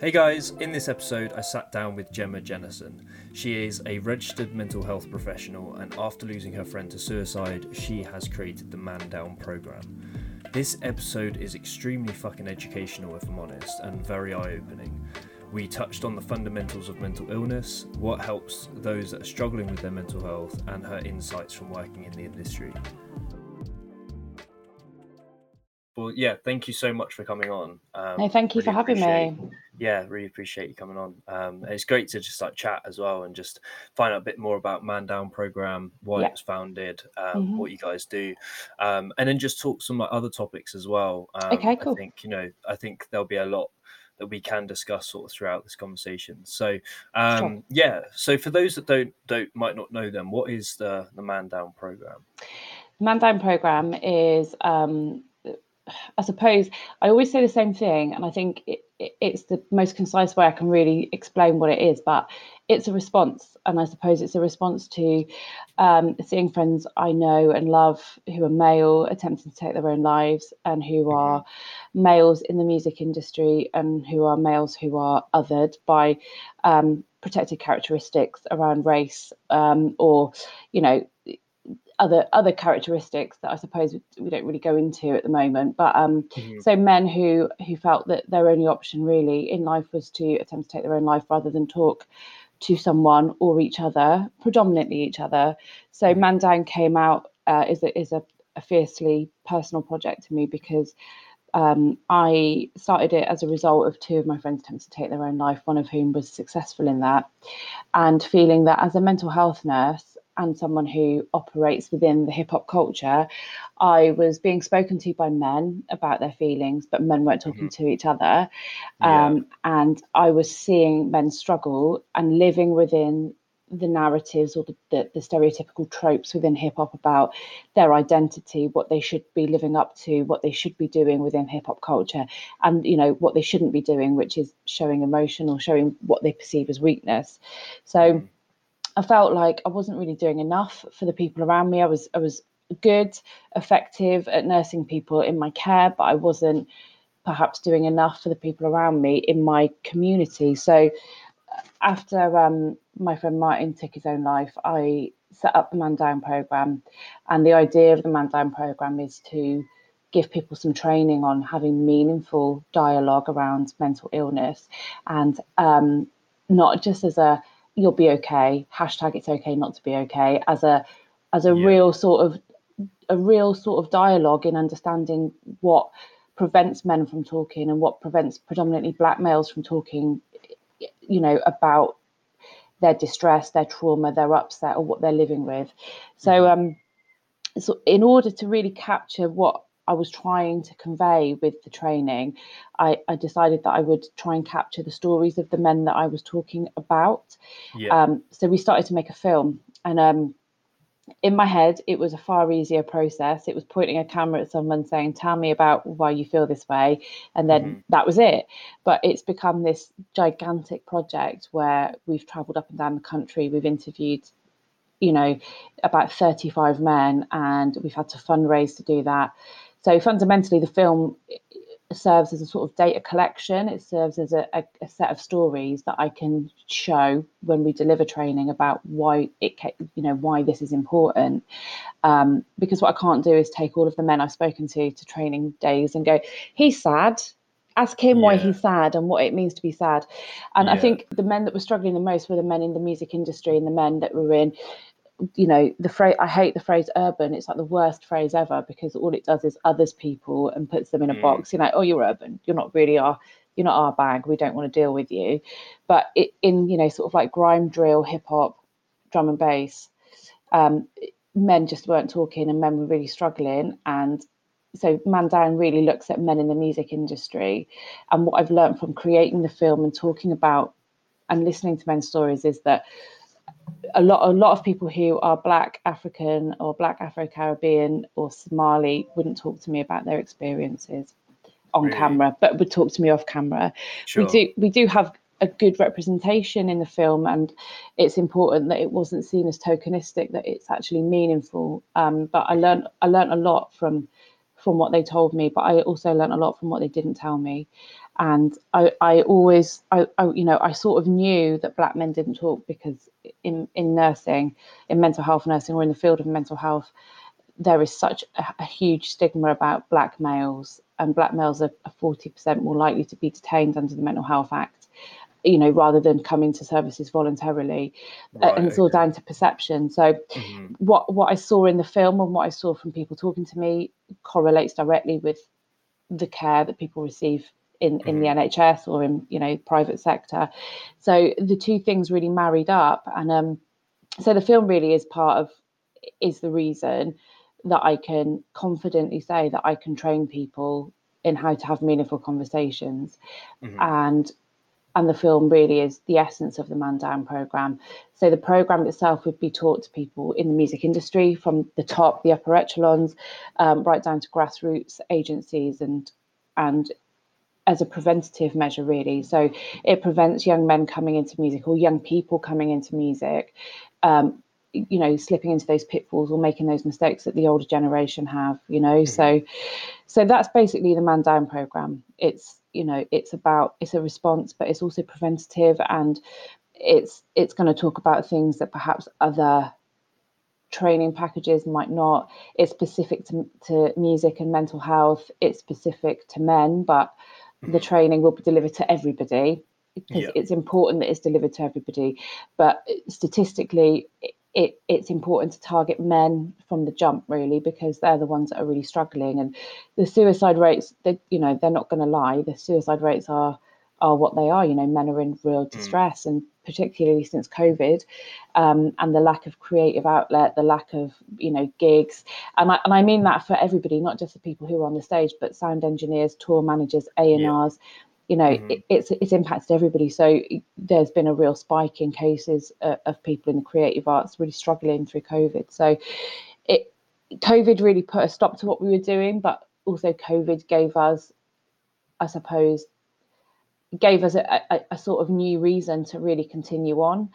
Hey guys, in this episode, I sat down with Gemma Jennison. She is a registered mental health professional, and after losing her friend to suicide, she has created the Man Down program. This episode is extremely fucking educational, if I'm honest, and very eye opening. We touched on the fundamentals of mental illness, what helps those that are struggling with their mental health, and her insights from working in the industry. Well, yeah, thank you so much for coming on. Um, no, thank you really for having me. Yeah, really appreciate you coming on. Um, it's great to just like chat as well and just find out a bit more about Man Down program, why yeah. it's founded, um, mm-hmm. what you guys do, um, and then just talk some like, other topics as well. Um, okay, cool. I think you know, I think there'll be a lot that we can discuss sort of throughout this conversation. So um, sure. yeah, so for those that don't don't might not know them, what is the the Man Down program? Man Down program is um, I suppose I always say the same thing, and I think it, it, it's the most concise way I can really explain what it is. But it's a response, and I suppose it's a response to um, seeing friends I know and love who are male attempting to take their own lives, and who mm-hmm. are males in the music industry, and who are males who are othered by um, protected characteristics around race, um, or you know other other characteristics that I suppose we don't really go into at the moment. But um, mm-hmm. so men who who felt that their only option really in life was to attempt to take their own life rather than talk to someone or each other, predominantly each other. So mm-hmm. Man Down came out uh, is a, is a, a fiercely personal project to me because um, I started it as a result of two of my friends attempting to take their own life, one of whom was successful in that, and feeling that as a mental health nurse, and someone who operates within the hip hop culture, I was being spoken to by men about their feelings, but men weren't talking mm-hmm. to each other. Um, yeah. And I was seeing men struggle and living within the narratives or the, the, the stereotypical tropes within hip hop about their identity, what they should be living up to, what they should be doing within hip hop culture, and you know what they shouldn't be doing, which is showing emotion or showing what they perceive as weakness. So. Mm I felt like I wasn't really doing enough for the people around me. I was I was good, effective at nursing people in my care, but I wasn't perhaps doing enough for the people around me in my community. So after um, my friend Martin took his own life, I set up the Man Down program, and the idea of the Man Down program is to give people some training on having meaningful dialogue around mental illness, and um, not just as a you'll be okay hashtag it's okay not to be okay as a as a yeah. real sort of a real sort of dialogue in understanding what prevents men from talking and what prevents predominantly black males from talking you know about their distress their trauma their upset or what they're living with so mm-hmm. um so in order to really capture what I was trying to convey with the training, I, I, decided that I would try and capture the stories of the men that I was talking about. Yeah. Um, so we started to make a film, and um, in my head, it was a far easier process. It was pointing a camera at someone saying, "Tell me about why you feel this way," and then mm-hmm. that was it. But it's become this gigantic project where we've travelled up and down the country. We've interviewed you know about 35 men and we've had to fundraise to do that so fundamentally, the film serves as a sort of data collection. It serves as a, a, a, set of stories that I can show when we deliver training about why it, you know, why this is important. Um, because what I can't do is take all of the men I've spoken to to training days and go, he's sad. Ask him yeah. why he's sad and what it means to be sad. And yeah. I think the men that were struggling the most were the men in the music industry and the men that were in you know the phrase i hate the phrase urban it's like the worst phrase ever because all it does is others people and puts them in a mm. box you know oh you're urban you're not really our you're not our bag we don't want to deal with you. But it, in you know sort of like grime drill hip hop drum and bass um, men just weren't talking and men were really struggling. And so Man Down really looks at men in the music industry. And what i've learned from creating the film and talking about and listening to men's stories is that a lot a lot of people who are black african or black afro-caribbean or somali wouldn't talk to me about their experiences on really? camera but would talk to me off camera sure. we do we do have a good representation in the film and it's important that it wasn't seen as tokenistic that it's actually meaningful um, but i learned i learned a lot from from what they told me but i also learned a lot from what they didn't tell me and I, I always I, I, you know I sort of knew that black men didn't talk because in in nursing in mental health nursing or in the field of mental health there is such a, a huge stigma about black males and black males are, are 40% more likely to be detained under the mental health act you know rather than come into services voluntarily right, and it's okay. all down to perception so mm-hmm. what what i saw in the film and what i saw from people talking to me correlates directly with the care that people receive in in the mm-hmm. NHS or in you know private sector. So the two things really married up, and um, so the film really is part of is the reason that I can confidently say that I can train people in how to have meaningful conversations, mm-hmm. and and the film really is the essence of the Man Down program. So the program itself would be taught to people in the music industry from the top, the upper echelons, um, right down to grassroots agencies and and as a preventative measure, really. So it prevents young men coming into music or young people coming into music, um, you know, slipping into those pitfalls or making those mistakes that the older generation have. You know, mm-hmm. so so that's basically the Man Down program. It's you know, it's about it's a response, but it's also preventative, and it's it's going to talk about things that perhaps other training packages might not. It's specific to, to music and mental health. It's specific to men, but the mm-hmm. training will be delivered to everybody because yeah. it's important that it's delivered to everybody. But uh, statistically, it, it's important to target men from the jump really because they're the ones that are really struggling and the suicide rates they you know they're not going to lie the suicide rates are are what they are you know men are in real mm. distress mm. and particularly since covid um, and the lack of creative outlet the lack of you know gigs and I, and I mean that for everybody not just the people who are on the stage but sound engineers tour managers A&Rs yeah you know mm-hmm. it, it's it's impacted everybody so there's been a real spike in cases uh, of people in the creative arts really struggling through covid so it covid really put a stop to what we were doing but also covid gave us i suppose gave us a, a, a sort of new reason to really continue on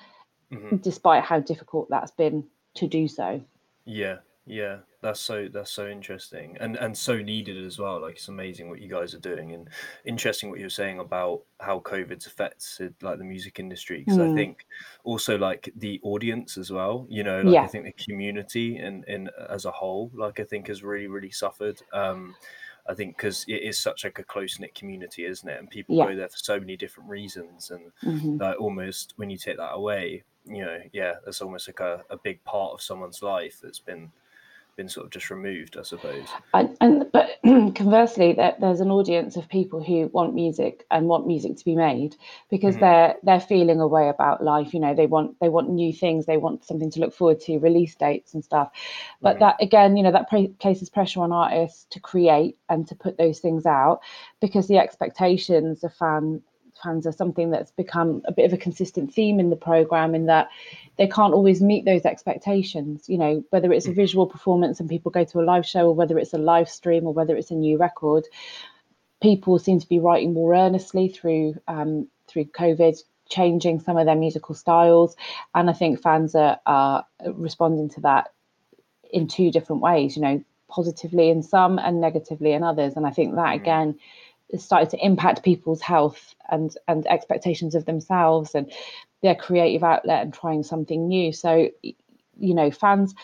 mm-hmm. despite how difficult that's been to do so yeah yeah, that's so that's so interesting and and so needed as well. Like it's amazing what you guys are doing and interesting what you're saying about how COVID's affected like the music industry because mm. I think also like the audience as well. You know, like yeah. I think the community and in, in as a whole, like I think has really really suffered. Um, I think because it is such like a close knit community, isn't it? And people yeah. go there for so many different reasons, and mm-hmm. like almost when you take that away, you know, yeah, that's almost like a, a big part of someone's life that's been been sort of just removed, I suppose. And, and but conversely, that there's an audience of people who want music and want music to be made because mm-hmm. they're they're feeling a way about life. You know, they want they want new things, they want something to look forward to, release dates and stuff. But mm-hmm. that again, you know, that pre- places pressure on artists to create and to put those things out because the expectations of fan fans are something that's become a bit of a consistent theme in the program in that they can't always meet those expectations you know whether it's a mm-hmm. visual performance and people go to a live show or whether it's a live stream or whether it's a new record people seem to be writing more earnestly through um, through covid changing some of their musical styles and i think fans are, are responding to that in two different ways you know positively in some and negatively in others and i think that mm-hmm. Started to impact people's health and and expectations of themselves and their creative outlet and trying something new so you know fans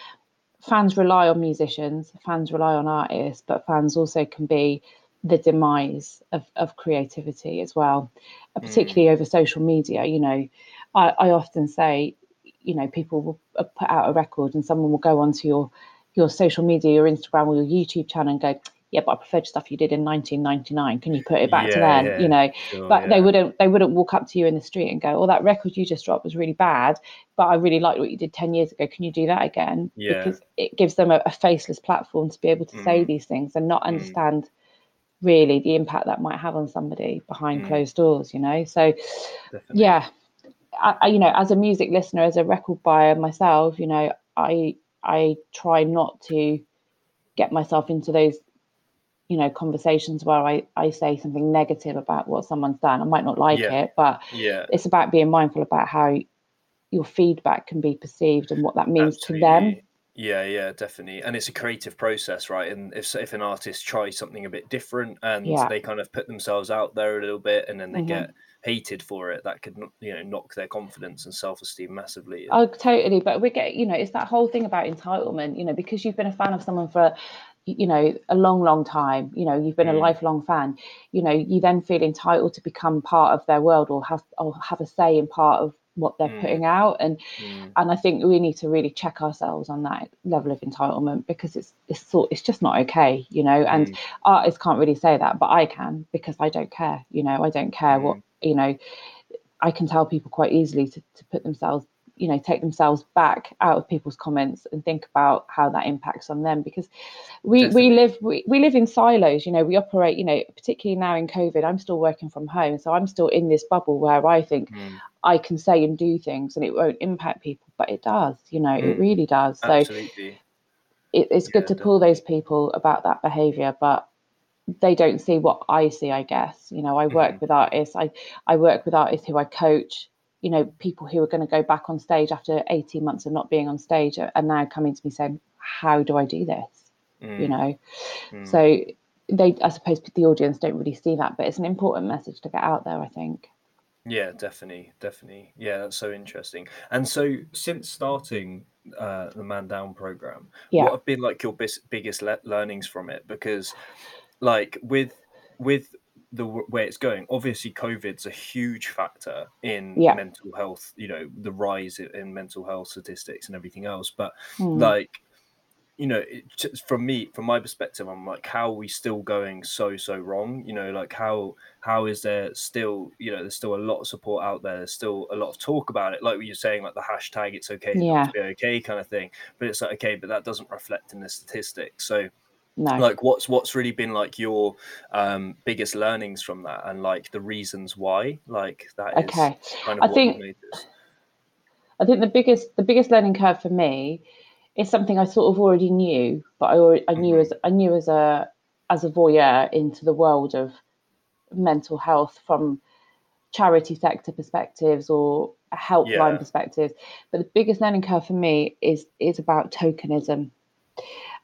fans rely on musicians fans rely on artists but fans also can be the demise of, of creativity as well uh, particularly mm. over social media you know I, I often say you know people will uh, put out a record and someone will go onto your your social media your instagram or your youtube channel and go yeah, but I preferred stuff you did in 1999. Can you put it back yeah, to then? Yeah, you know, sure, but yeah. they wouldn't they wouldn't walk up to you in the street and go, "Oh, that record you just dropped was really bad, but I really liked what you did 10 years ago. Can you do that again?" Yeah. Because it gives them a, a faceless platform to be able to mm. say these things and not mm. understand really the impact that might have on somebody behind mm. closed doors. You know, so Definitely. yeah, I, I, you know, as a music listener, as a record buyer myself, you know, I I try not to get myself into those you know conversations where I, I say something negative about what someone's done i might not like yeah. it but yeah it's about being mindful about how your feedback can be perceived and what that means Absolutely. to them Yeah, yeah, definitely. And it's a creative process, right? And if if an artist tries something a bit different and Yeah. they kind of put themselves out there a little bit and then they Mhm. get hated for it, that could you know knock their confidence and self esteem massively. Oh, totally. But we get, you know, it's that whole thing about entitlement, you know, because you've been a fan of someone for, you know, a long, long time, you know, you've been a Mm. lifelong fan, you know, you then feel entitled to become part of their world or have or have a say in part of what they're Mm. putting out. And Mm, and I think we need to really check ourselves on that level of entitlement because it's it's sort it's just not okay, you know. And mm, artists can't really say that, but I can because I don't care, you know. I don't care what Mm. you know. I can tell people quite easily to, to put themselves, you know, take themselves back out of people's comments and think about how that impacts on them because we Definitely. we live we, we live in silos, you know, we operate, you know, particularly now in COVID, I'm still working from home. So I'm still in this bubble where I think mm. I can say and do things and it won't impact people, but it does, you know, it Mm. really does. So Absolutely. it, it's Yeah, good to pull those people about that behavior but they don't see what i see i guess you know i work Mhm. with artists i i work with artists who i coach you know people who are going to go back on stage after 18 months of not being on stage are are now coming to me saying how do i do this you Mm, know mm. so they i suppose the audience don't really see that but it's an important message to get out there i think Yeah, definitely, definitely. Yeah, that's so interesting. And so, since starting uh, the Man Down program, yeah what have been like your bis- biggest le- learnings from it? Because, like, with with the way it's going, obviously, COVID's a huge factor in Yeah. mental health. You know, the rise in mental health statistics and everything else. But Mm. like you know it, just from me from my perspective i'm like how are we still going so so wrong you know like how how is there still you know there's still a lot of support out there there's still a lot of talk about it like what you're saying like the hashtag it's okay Yeah. to be okay kind of thing but it's like okay but that doesn't reflect in the statistics so no like what's what's really been like your um biggest learnings from that and like the reasons why like that is okay kind of I what think- I think the biggest the biggest learning curve for me is something I sort of already knew, but I already, I knew Mhm. as I knew as a as a voyeur into the world of mental health from charity sector perspectives or a helpline Yeah. perspectives. But the biggest learning curve for me is is about tokenism.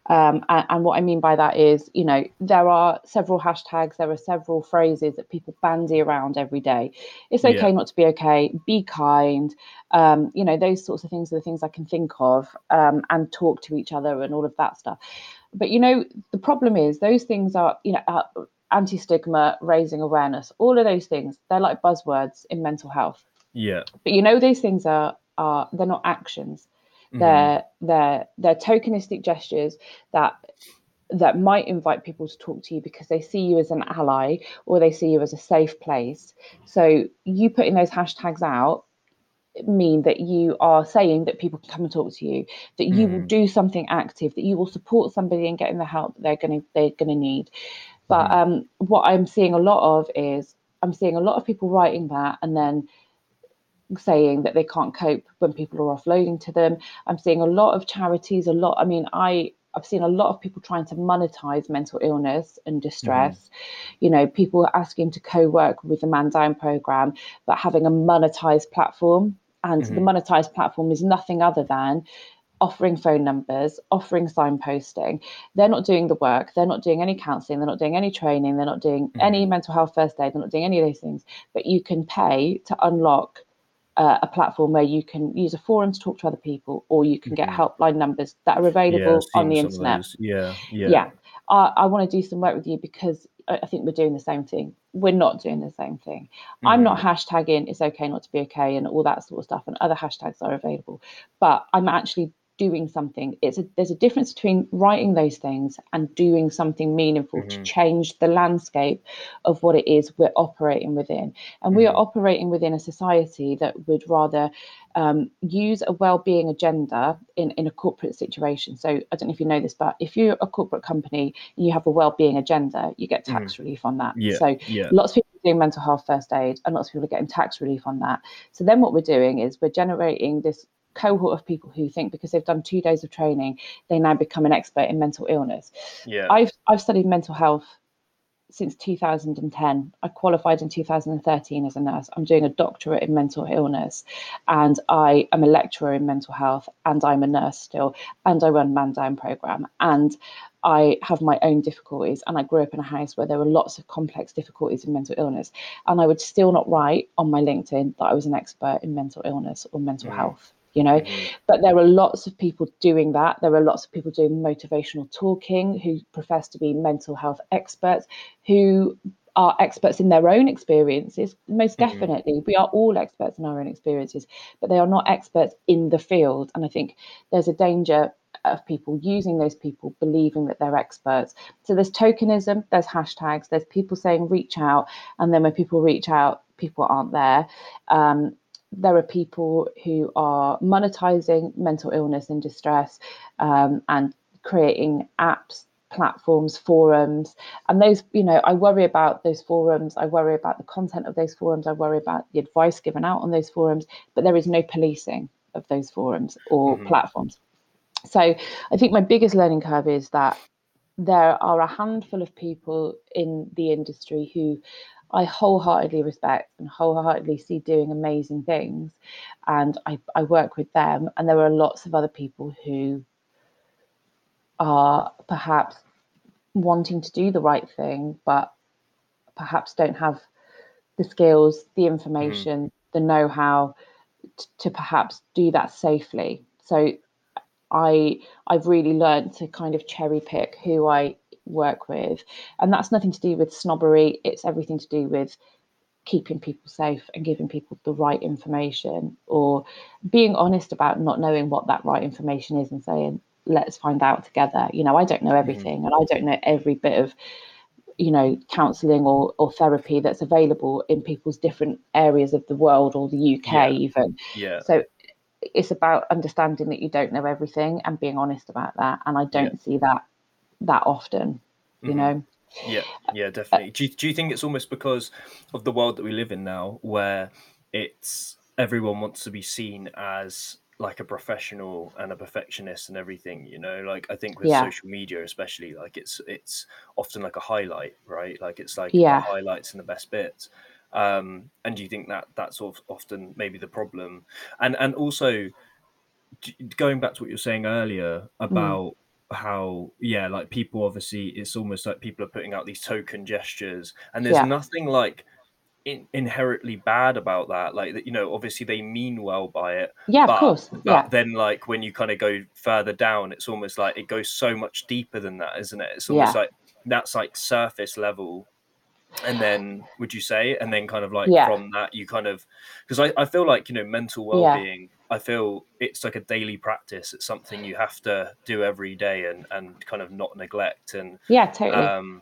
Um, and, and what I mean by that is, you know, there are several hashtags, there are several phrases that people bandy around every day. It's okay Yeah. not to be okay, be kind, um, you know, those sorts of things are the things I can think of, um, and talk to each other and all of that stuff. But, you know, the problem is those things are, you know, anti stigma, raising awareness, all of those things, they're like buzzwords in mental health. yeah But, you know, these things are, are they're not actions Mhm. they're they're they're tokenistic gestures that that might invite people to talk to you because they see you as an ally or they see you as a safe place so you putting those hashtags out mean that you are saying that people can come and talk to you that you will Mhm. do something active that you will support somebody in getting the help that they're going to they're going to need but Mhm. um what i'm seeing a lot of is i'm seeing a lot of people writing that and then saying that they can't cope when people are offloading to them. I'm seeing a lot of charities, a lot. I mean, I I've seen a lot of people trying to monetize mental illness and distress. You know, people asking to co-work with the Man Down program, but having a monetized platform. And the Mhm. monetized platform is nothing other than offering phone numbers, offering signposting. They're not doing the work. They're not doing any counselling. They're not doing any training. They're not doing any Mhm. mental health first aid. They're not doing any of those things. But you can pay to unlock uh, a platform where you can use a forum to talk to other people, or you can get Mhm. helpline numbers that are available yeah, on the seeing some of internet. yeah yeah Yeah, I, I want to do some work with you because I, I think we're doing the same thing. We're not doing the same thing. I'm not Mhm. hashtagging it's okay not to be okay and all that sort of stuff, and other hashtags are available. But I'm actually doing something. It's a, there's a difference between writing those things and doing something meaningful to Mhm. change the landscape of what it is we're operating within. And we are Mhm. operating within a society that would rather um, use a well-being agenda in, in a corporate situation. So I don't know if you know this, but if you're a corporate company and you have a well-being agenda, you get tax relief on that. Yeah, So yeah. lots of people doing mental health first aid and lots of people are getting tax relief on that. So then what we're doing is we're generating this cohort of people who think because they've done two days of training, they now become an expert in mental illness. Yeah. I've I've studied mental health since 2010. I qualified in 2013 as a nurse. I'm doing a doctorate in mental illness, and I am a lecturer in mental health, and I'm a nurse still, and I run Man Down program, and I have my own difficulties, and I grew up in a house where there were lots of complex difficulties in mental illness, and I would still not write on my LinkedIn that I was an expert in mental illness or mental mm. health you know mm-hmm. but there are lots of people doing that there are lots of people doing motivational talking who profess to be mental health experts who are experts in their own experiences most mm-hmm. definitely mm-hmm. we are all experts in our own experiences but they are not experts in the field and i think there's a danger of people using those people believing that they're experts so there's tokenism there's hashtags there's people saying reach out and then when people reach out people aren't there um, there are people who are monetizing mental illness and distress um, and creating apps platforms forums. And those you know i worry about those forums. I worry about the content of those forums. I worry about the advice given out on those forums. But there is no policing of those forums or mm-hmm. platforms. So i think my biggest learning curve is that there are a handful of people in the industry who I wholeheartedly respect and wholeheartedly see doing amazing things. And I, I work with them. And there are lots of other people who are perhaps wanting to do the right thing, but perhaps don't have the skills, the mm-hmm. information, mm. the know how t- to perhaps do that safely. So I I've really learned to kind of cherry pick who I work with. And that's nothing to do with snobbery, it's everything to do with keeping people safe and giving people the right information or being honest about not knowing what that right information is and saying, let's find out together. You know, I don't know mm-hmm. everything mm-hmm. and I don't know every bit of you know counseling or, or therapy that's available in people's different areas of the world or the uk yeah. even yeah so it's about understanding that you don't know everything and being honest about that and i don't yeah. see that that often, you mm-hmm. know. Yeah, yeah, definitely. Do you, do you think it's almost because of the world that we live in now, where it's everyone wants to be seen as like a professional and a perfectionist and everything you know like i think with yeah. social media especially like it's it's often like a highlight right like it's like yeah. the highlights and the best bits um and do you think that that's sort of often maybe the problem and and also going back to what you were saying earlier mm. about mm how yeah like people obviously it's almost like people are putting out these token gestures and there's yeah. nothing like in, inherently bad about that like that you know obviously they mean well by it yeah but, of course yeah. then like when you kind of go further down it's almost like it goes so much deeper than that isn't it it's almost yeah. like that's like surface level and then would you say and then kind of like yeah. from that you kind of because I, I feel like you know mental well-being I feel it's like a daily practice. It's something you have to do every day and, and kind of not neglect. And yeah, totally. Um,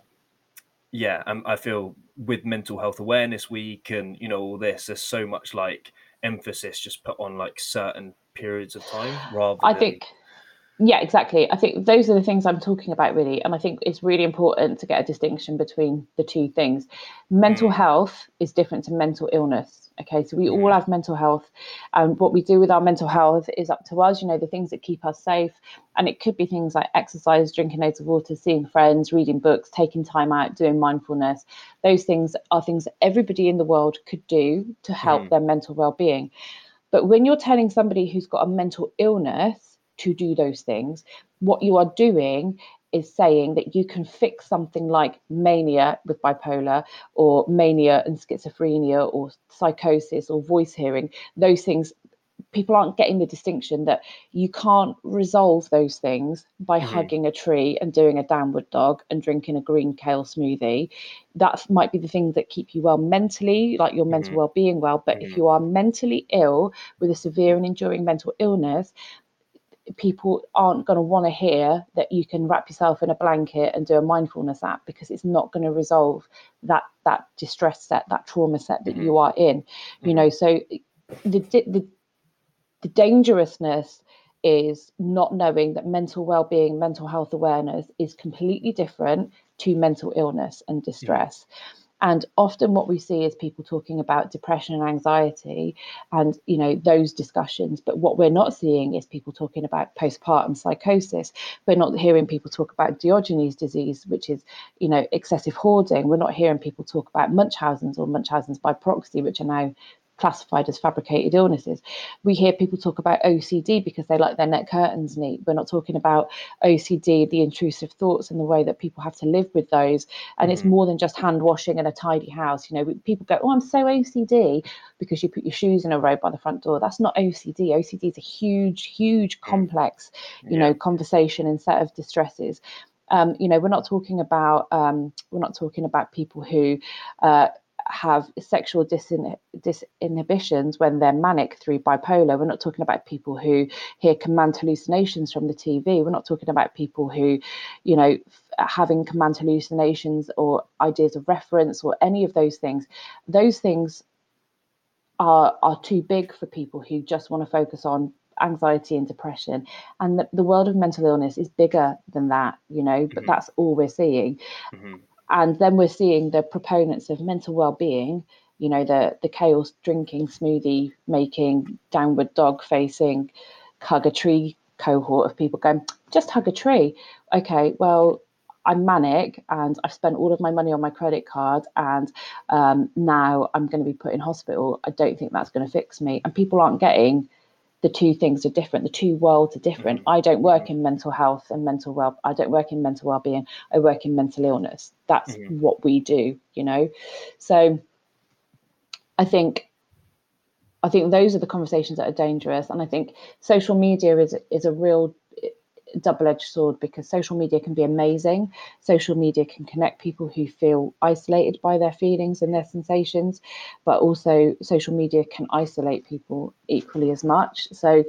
yeah, and I feel with Mental Health Awareness Week and you know all this, there's so much like emphasis just put on like certain periods of time rather. I than... think yeah, exactly. I think those are the things I'm talking about, really. And I think it's really important to get a distinction between the two things. Mental mm. health is different to mental illness. Okay, so we all mm. have mental health. And what we do with our mental health is up to us, you know, the things that keep us safe. And it could be things like exercise, drinking loads of water, seeing friends, reading books, taking time out, doing mindfulness. Those things are things that everybody in the world could do to help mm. their mental well being. But when you're telling somebody who's got a mental illness, to do those things. What you are doing is saying that you can fix something like mania with bipolar or mania and schizophrenia or psychosis or voice hearing. Those things, people aren't getting the distinction that you can't resolve those things by mm-hmm. hugging a tree and doing a downward dog and drinking a green kale smoothie. That might be the things that keep you well mentally, like your mm-hmm. mental well being well. But mm-hmm. if you are mentally ill with a severe and enduring mental illness, people aren't going to want to hear that you can wrap yourself in a blanket and do a mindfulness app because it's not going to resolve that that distress set that trauma set that mm-hmm. you are in you mm-hmm. know so the, the the dangerousness is not knowing that mental well-being mental health awareness is completely different to mental illness and distress And often what we see is people talking about depression and anxiety and, you know, those discussions. But what we're not seeing is people talking about postpartum psychosis. We're not hearing people talk about Diogenes disease, which is, you know, excessive hoarding. We're not hearing people talk about Munchausen's or Munchausen's by proxy, which are now classified as fabricated illnesses. We hear people talk about OCD because they like their net curtains neat. We're not talking about OCD, the intrusive thoughts and the way that people have to live with those. And mm-hmm. it's more than just hand washing and a tidy house. You know, people go, Oh, I'm so OCD because you put your shoes in a row by the front door. That's not OCD. OCD is a huge, huge, mm. complex, you yeah. know, conversation and set of distresses. Um, you know, we're not talking about um, we're not talking about people who uh, have sexual disin- disinhibitions when they're manic through bipolar. We're not talking about people who hear command hallucinations from the TV. We're not talking about people who, you know, having command hallucinations or ideas of reference or any of those things. Those things are are too big for people who just want to focus on anxiety and depression and the, the world of mental illness is bigger than that you know but mm-hmm. that's all we're seeing mm-hmm and then we're seeing the proponents of mental well-being you know the the chaos drinking smoothie making downward dog facing hug a tree cohort of people going just hug a tree. Okay well i'm manic and i've spent all of my money on my credit card and um, now i'm going to be put in hospital. I don't think that's going to fix me. And people aren't getting the two things are different the two worlds are different mm-hmm. i don't work in mental health and mental well i don't work in mental well-being i work in mental illness that's mm-hmm. what we do you know so i think i think those are the conversations that are dangerous and i think social media is is a real double-edged sword because social media can be amazing. Social media can connect people who feel isolated by their feelings and their sensations but also social media can isolate people equally as much. So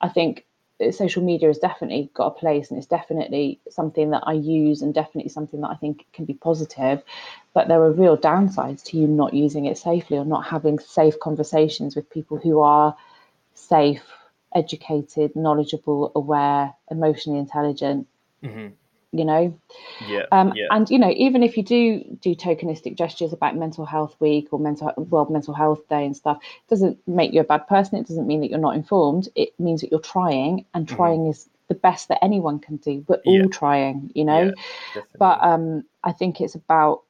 i think uh, social media has definitely got a place and it's definitely something that i use and definitely something that i think can be positive but there are real downsides to you not using it safely or not having safe conversations with people who are safe educated, knowledgeable, aware, emotionally intelligent. Mm-hmm. You know, yeah, um, yeah. And you know, even if you do do tokenistic gestures about Mental Health Week or Mental World Mental Health Day and stuff, it doesn't make you a bad person. It doesn't mean that you're not informed. It means that you're trying, and mm-hmm. trying mm-hmm. is the best that anyone can do. We're yeah. all trying, you know. Yeah, but um, I think it's about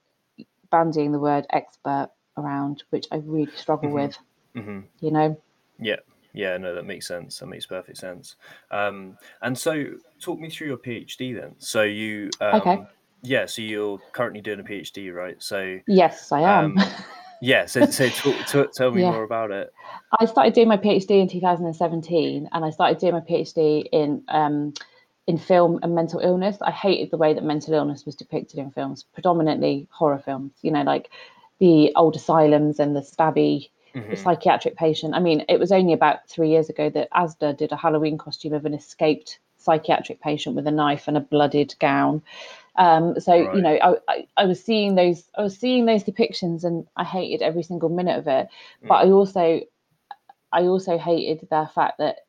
bandying the word expert around, which I really struggle mm-hmm. with. Mm-hmm. You know. Yeah, yeah, no, that makes sense. That makes perfect sense. Um, and so, talk me through your PhD then. So you, um, okay, yeah, so you're currently doing a PhD, right? So yes, I am. Um, yeah, so so talk, talk, tell me yeah. more about it. I started doing my PhD in 2017, and I started doing my PhD in um, in film and mental illness. I hated the way that mental illness was depicted in films, predominantly horror films. You know, like the old asylums and the stabby mm-hmm. a psychiatric patient. I mean, it was only about three years ago that ASDA did a Halloween costume of an escaped psychiatric patient with a knife and a blooded gown. Um, so right. you know, I, I, I, was seeing those, I was seeing those depictions, and I hated every single minute of it. Mm. But I also, I also hated the fact that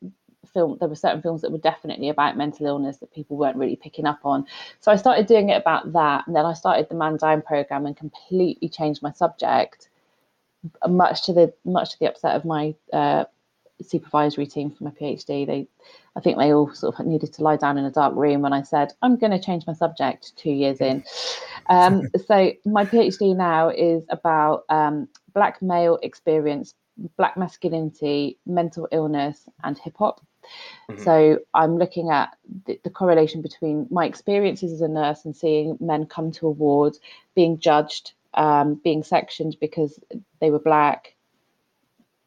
film there were certain films that were definitely about mental illness that people weren't really picking up on. So I started doing it about that, and then I started the Man Down program and completely changed my subject much to the much to the upset of my uh, supervisory team for my PhD. They, I think they all sort of needed to lie down in a dark room when I said I'm going to change my subject two years in. Um, so my PhD now is about um, black male experience, black masculinity, mental illness, and hip hop. Mm-hmm. So I'm looking at the, the, correlation between my experiences as a nurse and seeing men come to awards, being judged um, being sectioned because they were black.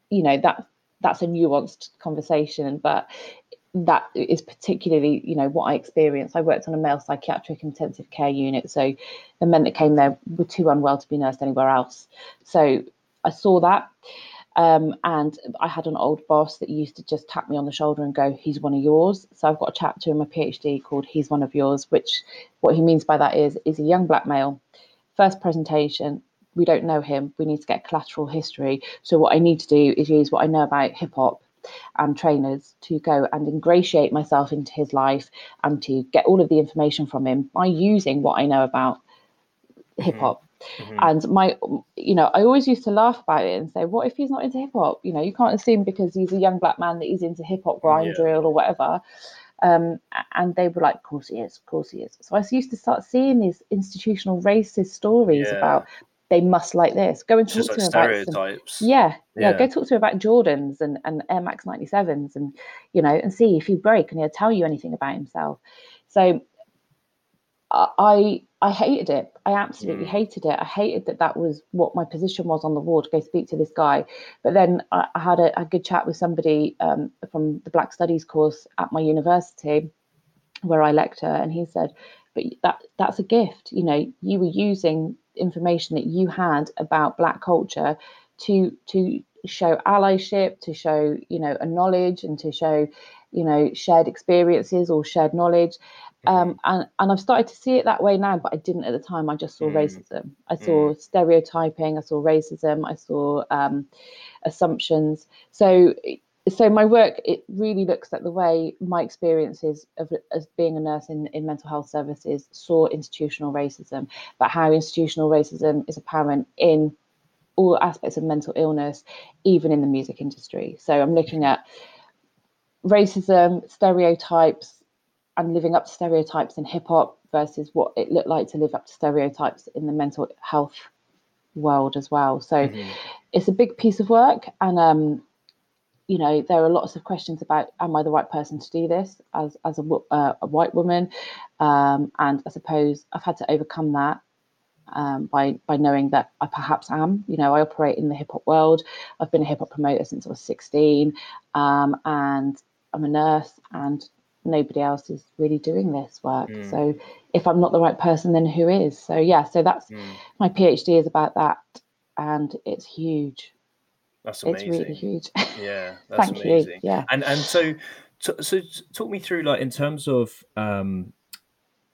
You know that that's a nuanced conversation, but that is particularly you know what I experienced. I worked on a male psychiatric intensive care unit, so the men that came there were too unwell to be nursed anywhere else. So I saw that. Um, and I had an old boss that used to just tap me on the shoulder and go, "He's one of yours." So I've got a chapter in my PhD called "He's one of yours," which what he means by that is is a young black male first presentation, we don't know him. We need to get collateral history. So what I need to do is use what I know about hip hop and trainers to go and ingratiate myself into his life and to get all of the information from him by using what I know about hip hop. Mm-hmm. And my, you know, I always used to laugh about it and say, what if he's not into hip hop? You know, you can't assume because he's a young black man that he's into hip hop, grime yeah. drill, or whatever. Um, and they were like, of course he is, of course he is. So I used to start seeing these institutional racist stories yeah. about they must like this. Go and talk to like stereotypes. Some, yeah, yeah, yeah, Go talk to him about Jordans and, and Air Max 97s and, you know, and see if you break and he'll tell you anything about himself. So I I hated it. I absolutely mm. hated it. I hated that that was what my position was on the ward to go speak to this guy. But then I, I had a, a, good chat with somebody um, from the Black Studies course at my university where I lecture, and he said, "But that that's a gift. You know, you were using information that you had about black culture to to show allyship to show you know a knowledge and to show you know shared experiences or shared knowledge um, and, and I've started to see it that way now, but I didn't at the time. I just saw mm. racism. I saw mm. stereotyping. I saw racism. I saw um, assumptions. So, so my work it really looks at the way my experiences of as being a nurse in, in mental health services saw institutional racism, but how institutional racism is apparent in all aspects of mental illness, even in the music industry. So I'm looking at racism, stereotypes, and living up to stereotypes in hip hop versus what it looked like to live up to stereotypes in the mental health world as well. So mm-hmm. it's a big piece of work, and um, you know there are lots of questions about am I the right person to do this as as a, uh, a white woman, um, and I suppose I've had to overcome that. Um, by by knowing that I perhaps am, you know, I operate in the hip hop world. I've been a hip hop promoter since I was 16, um, and I'm a nurse, and nobody else is really doing this work. Mm. So if I'm not the right person, then who is? So yeah, so that's mm. my PhD is about that, and it's huge. That's amazing. It's really huge. Yeah, that's Thank amazing. You. Yeah, and and so so talk me through like in terms of um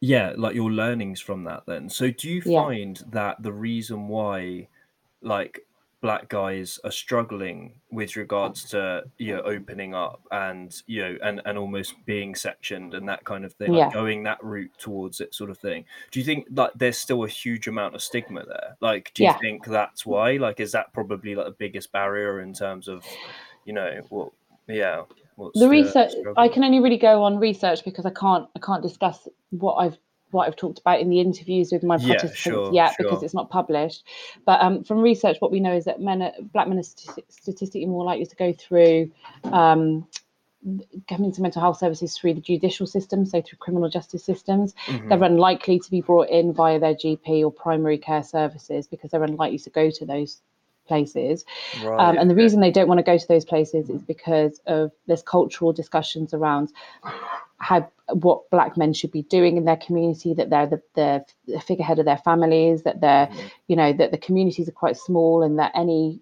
yeah like your learnings from that then so do you find yeah. that the reason why like black guys are struggling with regards to you know opening up and you know and and almost being sectioned and that kind of thing yeah. like going that route towards it sort of thing do you think like there's still a huge amount of stigma there like do you yeah. think that's why like is that probably like the biggest barrier in terms of you know what yeah the research i can only really go on research because i can't i can't discuss what i've what I've talked about in the interviews with my participants yeah, sure, yet sure. because it's not published. But um, from research, what we know is that men, are, black men are statistically more likely to go through um, coming to mental health services through the judicial system, so through criminal justice systems. Mm-hmm. They're unlikely to be brought in via their GP or primary care services because they're unlikely to go to those places. Right, um, and the reason they don't want to go to those places is because of there's cultural discussions around how what black men should be doing in their community that they're the, the figurehead of their families that they're mm-hmm. you know that the communities are quite small and that any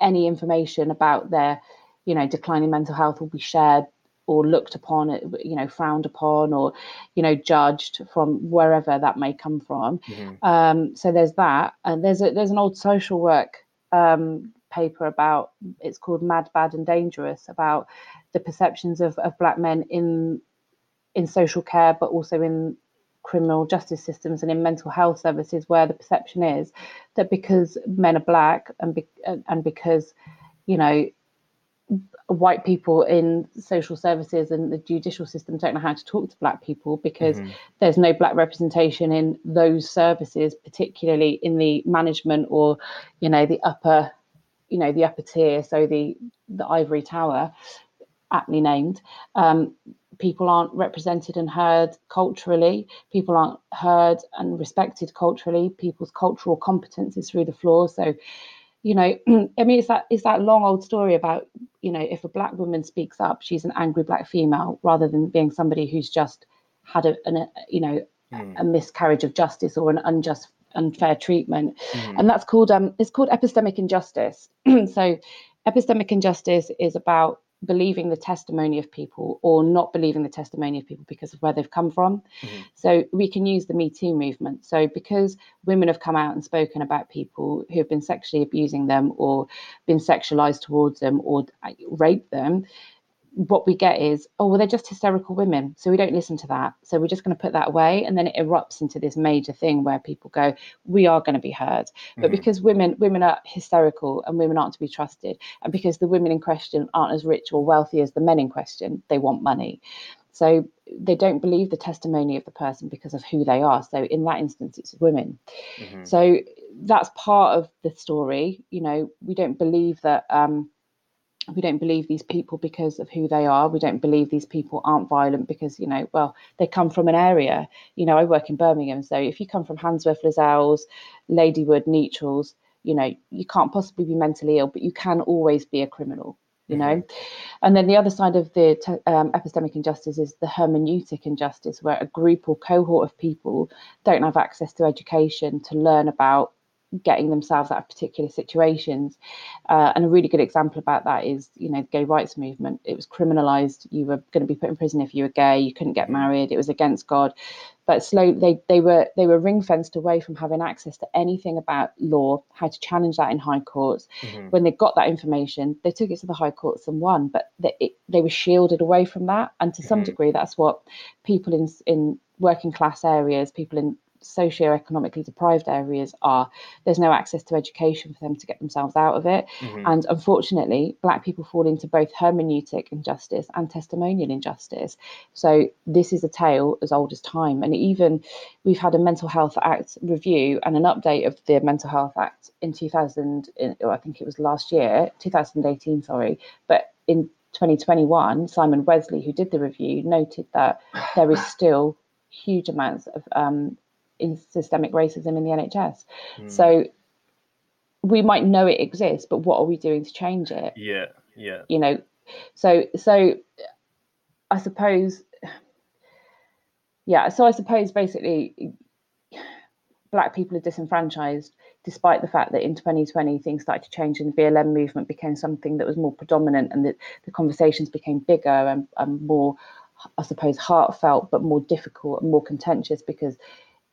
any information about their you know declining mental health will be shared or looked upon you know frowned upon or you know judged from wherever that may come from mm-hmm. um, so there's that and there's a, there's an old social work um, paper about it's called mad bad and dangerous about the perceptions of, of black men in in social care, but also in criminal justice systems and in mental health services, where the perception is that because men are black and be, and because you know white people in social services and the judicial system don't know how to talk to black people because mm-hmm. there's no black representation in those services particularly in the management or you know the upper you know the upper tier so the the ivory tower aptly named um, people aren't represented and heard culturally people aren't heard and respected culturally people's cultural competence is through the floor so you know i mean it's that it's that long old story about you know if a black woman speaks up she's an angry black female rather than being somebody who's just had a, an, a you know mm. a miscarriage of justice or an unjust unfair treatment mm. and that's called um it's called epistemic injustice so epistemic injustice is about believing the testimony of people or not believing the testimony of people because of where they've come from. Mm-hmm. So we can use the Me Too movement. So because women have come out and spoken about people who have been sexually abusing them or been sexualized towards them or raped them, what we get is, oh, well, they're just hysterical women. So we don't listen to that. So we're just going to put that away. And then it erupts into this major thing where people go, we are going to be heard. But mm-hmm. because women women are hysterical and women aren't to be trusted, and because the women in question aren't as rich or wealthy as the men in question, they want money. So they don't believe the testimony of the person because of who they are. So in that instance, it's women. Mm-hmm. So that's part of the story. You know, we don't believe that. Um, we don't believe these people because of who they are. We don't believe these people aren't violent because, you know, well, they come from an area. You know, I work in Birmingham. So if you come from Handsworth, Lozells, Ladywood, Nechells, you know, you can't possibly be mentally ill, but you can always be a criminal, you mm-hmm. know. And then the other side of the um, epistemic injustice is the hermeneutic injustice, where a group or cohort of people don't have access to education to learn about getting themselves out of particular situations. Uh, and a really good example about that is, you know, the gay rights movement. It was criminalized. You were going to be put in prison if you were gay. You couldn't get married. It was against God. But slowly, they they were they were ring fenced away from having access to anything about law, how to challenge that in high courts. Mm-hmm. When they got that information, they took it to the high courts and won. But they, it, they were shielded away from that. And to some mm-hmm. degree, that's what people in in working class areas, people in socioeconomically deprived areas are, there's no access to education for them to get themselves out of it. Mm-hmm. And unfortunately, Black people fall into both hermeneutic injustice and testimonial injustice. So this is a tale as old as time. And even we've had a Mental Health Act review and an update of the Mental Health Act in 2000, in, I think it was last year, 2018, sorry. But in 2021, Simon Wessely, who did the review, noted that there is still huge amounts of um, in systemic racism in the NHS. Mm. So we might know it exists, but what are we doing to change it? Yeah, yeah. You know, so so I suppose, yeah. So I suppose basically, black people are disenfranchised, despite the fact that in 2020 things started to change and the BLM movement became something that was more predominant, and that the conversations became bigger and, and more. I suppose heartfelt, but more difficult and more contentious because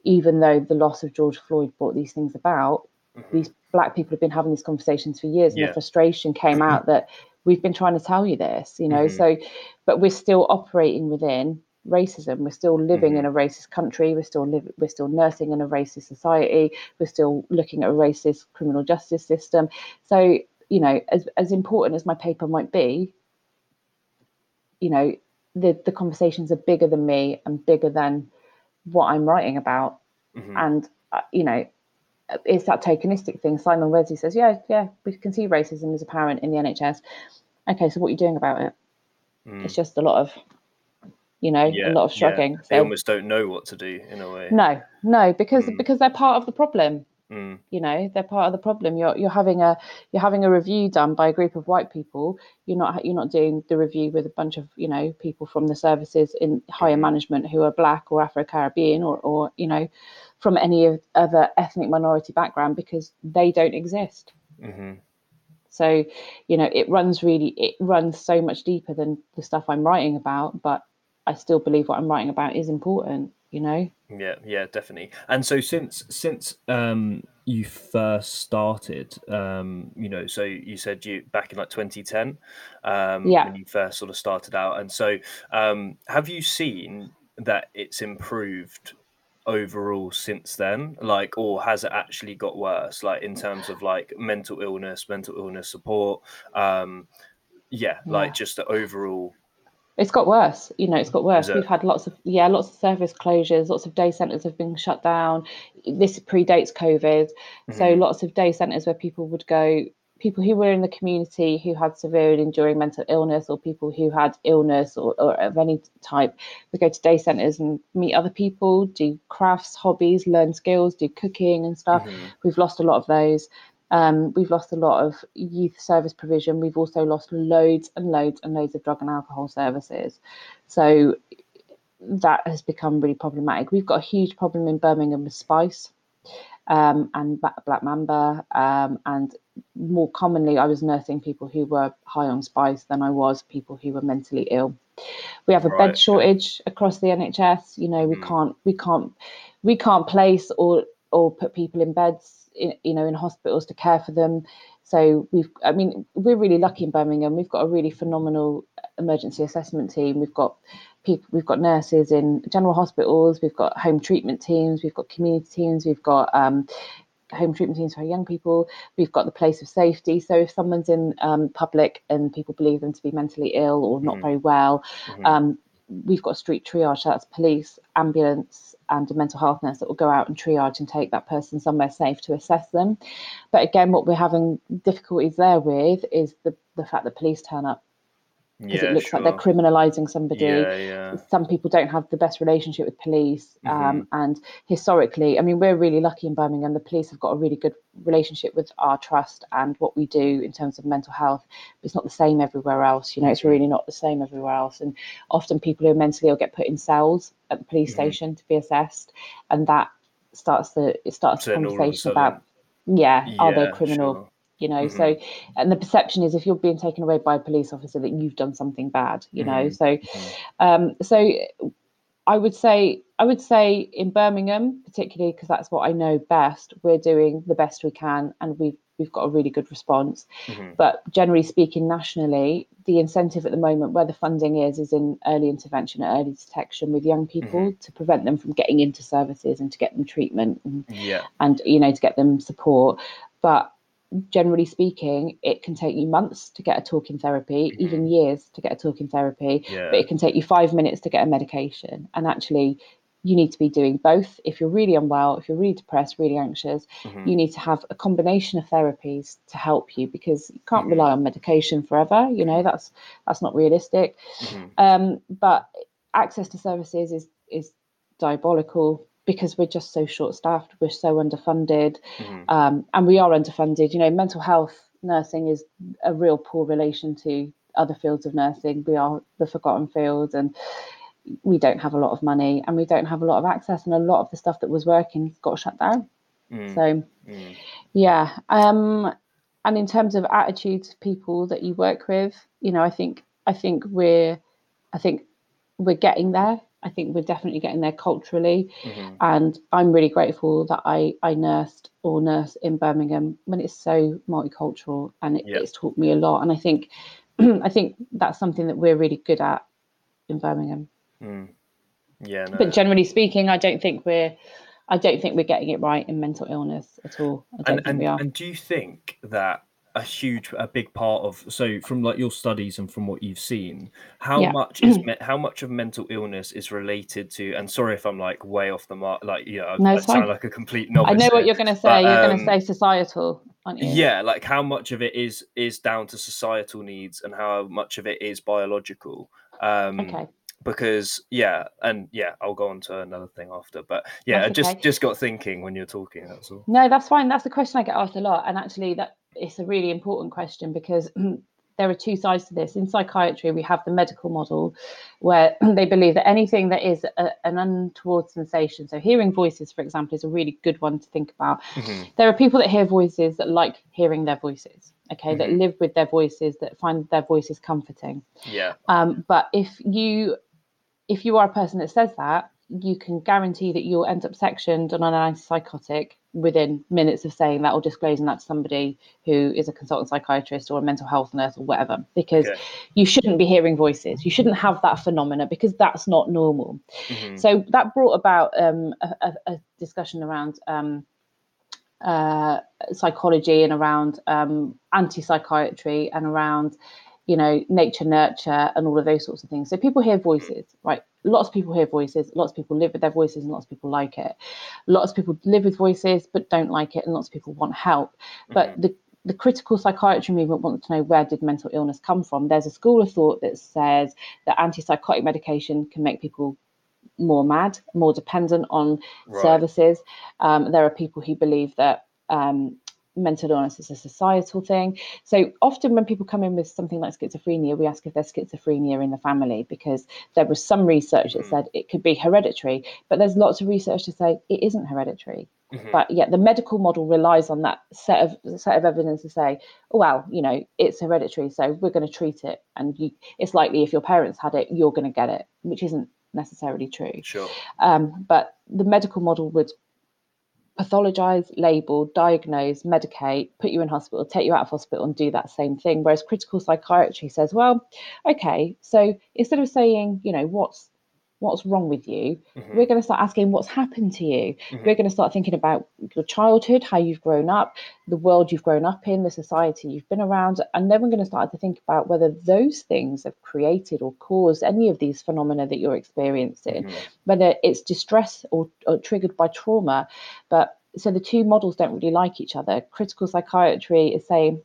even though the loss of George Floyd brought these things about, mm-hmm. these black people have been having these conversations for years, and yeah. the frustration came out that we've been trying to tell you this, you know. Mm-hmm. So, but we're still operating within racism. We're still living in mm-hmm. a racist country. We're still living. We're still nursing in a racist society. We're still looking at a racist criminal justice system. So, you know, as as important as my paper might be, you know, the the conversations are bigger than me and bigger than what I'm writing about. Mm-hmm. And, uh, you know, it's that tokenistic thing. Simon Wessely says, yeah, yeah, we can see racism is apparent in the NHS. Okay, so what are you doing about it? Mm. It's just a lot of, you know, yeah, a lot of shrugging. Yeah. They so, almost don't know what to do in a way. No, no, because mm. because they're part of the problem. Mm. You know, they're part of the problem. You're you're having a you're having a review done by a group of white people. You're not you're not doing the review with a bunch of you know people from the services in higher mm. management who are black or Afro Caribbean or or you know from any other ethnic minority background because they don't exist. Mm-hmm. So, you know, it runs really it runs so much deeper than the stuff I'm writing about, but I still believe what I'm writing about is important you know? Yeah yeah definitely. And so since since um you first started um you know so you said you back in like 2010 um yeah. when you first sort of started out. And so um have you seen that it's improved overall since then? Like or has it actually got worse? Like in terms of like mental illness mental illness support um yeah, yeah. like just the overall it's got worse. You know, it's got worse. We've had lots of yeah, lots of service closures. Lots of day centres have been shut down. This predates COVID, mm-hmm. so lots of day centres where people would go. People who were in the community who had severe and enduring mental illness, or people who had illness or, or of any type, would go to day centres and meet other people, do crafts, hobbies, learn skills, do cooking and stuff. Mm-hmm. We've lost a lot of those. Um, we've lost a lot of youth service provision. We've also lost loads and loads and loads of drug and alcohol services. So that has become really problematic. We've got a huge problem in Birmingham with spice um, and black mamba. Um, and more commonly, I was nursing people who were high on spice than I was people who were mentally ill. We have a right. bed shortage across the NHS. You know, we mm. can't, we can't, we can't place or or put people in beds in, you know in hospitals to care for them so we've i mean we're really lucky in birmingham we've got a really phenomenal emergency assessment team. We've got people, we've got nurses in general hospitals. We've got home treatment teams. We've got community teams. We've got um, home treatment teams for young people. We've got the place of safety. So if someone's in um, public and people believe them to be mentally ill or not mm. very well, mm-hmm. um, we've got street triage. that's police, ambulance, and a mental health nurse that will go out and triage and take that person somewhere safe to assess them. But again, what we're having difficulties there with is the the fact that police turn up because yeah, it looks sure. like they're criminalizing somebody. Yeah, yeah. Some people don't have the best relationship with police. Um, mm-hmm. Um, and historically, I mean, we're really lucky in Birmingham. The police have got a really good relationship with our trust and what we do in terms of mental health. But it's not the same everywhere else. You know, it's really not the same everywhere else. And often people who are mentally ill get put in cells at the police mm-hmm. station to be assessed. And that starts the, it starts the conversation about, yeah, are they criminal? Sure you know mm-hmm. so and the perception is if you're being taken away by a police officer that you've done something bad you know mm-hmm. so mm-hmm. um so i would say i would say in birmingham particularly because that's what i know best we're doing the best we can and we've we've got a really good response mm-hmm. but generally speaking nationally the incentive at the moment where the funding is is in early intervention early detection with young people mm-hmm. to prevent them from getting into services and to get them treatment and, yeah. and you know to get them support but generally speaking, it can take you months to get a talking therapy, mm-hmm. even years to get a talking therapy, yeah. but it can take you five minutes to get a medication. And actually, you need to be doing both. If you're really unwell, if you're really depressed, really anxious, mm-hmm. you need to have a combination of therapies to help you because you can't mm-hmm. rely on medication forever. You know that's that's not realistic. Mm-hmm. Um, but access to services is is diabolical because we're just so short staffed, we're so underfunded, mm-hmm. um, and we are underfunded. You know, mental health nursing is a real poor relation to other fields of nursing. We are the forgotten field, and we don't have a lot of money, and we don't have a lot of access, and a lot of the stuff that was working got shut down. Mm. So, mm. yeah. Um, and in terms of attitudes, of people that you work with, you know, I think I think we're, I think we're getting there I think we're definitely getting there culturally. Mm-hmm. And I'm really grateful that I, I nursed or nurse in Birmingham when it's so multicultural and it, yep. it's taught me a lot. And I think I think that's something that we're really good at in Birmingham. Mm. Yeah. No. But generally speaking, I don't think we're I don't think we're getting it right in mental illness at all. and, and, and do you think that a huge a big part of so from like your studies and from what you've seen how yeah. much is how much of mental illness is related to and sorry if i'm like way off the mark like you know no, i sound like a complete novice i know what you're going to say but, you're um, going to say societal aren't you yeah like how much of it is is down to societal needs and how much of it is biological um okay because yeah and yeah i'll go on to another thing after but yeah okay. i just just got thinking when you're talking that's all no that's fine that's the question i get asked a lot and actually that it's a really important question because there are two sides to this. In psychiatry, we have the medical model where they believe that anything that is a, an untoward sensation, so hearing voices, for example, is a really good one to think about. Mm-hmm. There are people that hear voices that like hearing their voices, okay, mm-hmm. that live with their voices, that find their voices comforting. Yeah. Um, but if you if you are a person that says that, you can guarantee that you'll end up sectioned on an antipsychotic within minutes of saying that or disclosing that to somebody who is a consultant psychiatrist or a mental health nurse or whatever because okay. you shouldn't be hearing voices you shouldn't have that phenomena because that's not normal mm-hmm. so that brought about um, a, a, discussion around um, uh, psychology and around um, anti-psychiatry and around you know nature nurture and all of those sorts of things. So people hear voices right? Lots of people hear voices lots of people live with their voices and lots of people like it. Lots of people live with voices but don't like it and lots of people want help. But mm-hmm. the the critical psychiatry movement wants to know where did mental illness come from. There's a school of thought that says that antipsychotic medication can make people more mad more dependent on right. services. Um, there are people who believe that um, mental illness is a societal thing. So often when people come in with something like schizophrenia, we ask if there's schizophrenia in the family because there was some research that mm-hmm. said it could be hereditary, but there's lots of research to say it isn't hereditary. Mm-hmm. But yet the medical model relies on that set of set of evidence to say, oh well, you know, it's hereditary, so we're going to treat it, and you, it's likely if your parents had it, you're going to get it, which isn't necessarily true. Sure. Um, but the medical model would pathologize, label, diagnose, medicate, put you in hospital, take you out of hospital, and do that same thing. Whereas critical psychiatry says, well, okay, so instead of saying, you know, what's what's wrong with you mm-hmm. we're going to start asking what's happened to you mm-hmm. we're going to start thinking about your childhood how you've grown up the world you've grown up in the society you've been around and then we're going to start to think about whether those things have created or caused any of these phenomena that you're experiencing mm-hmm. whether it's distress or, or triggered by trauma but so the two models don't really like each other critical psychiatry is saying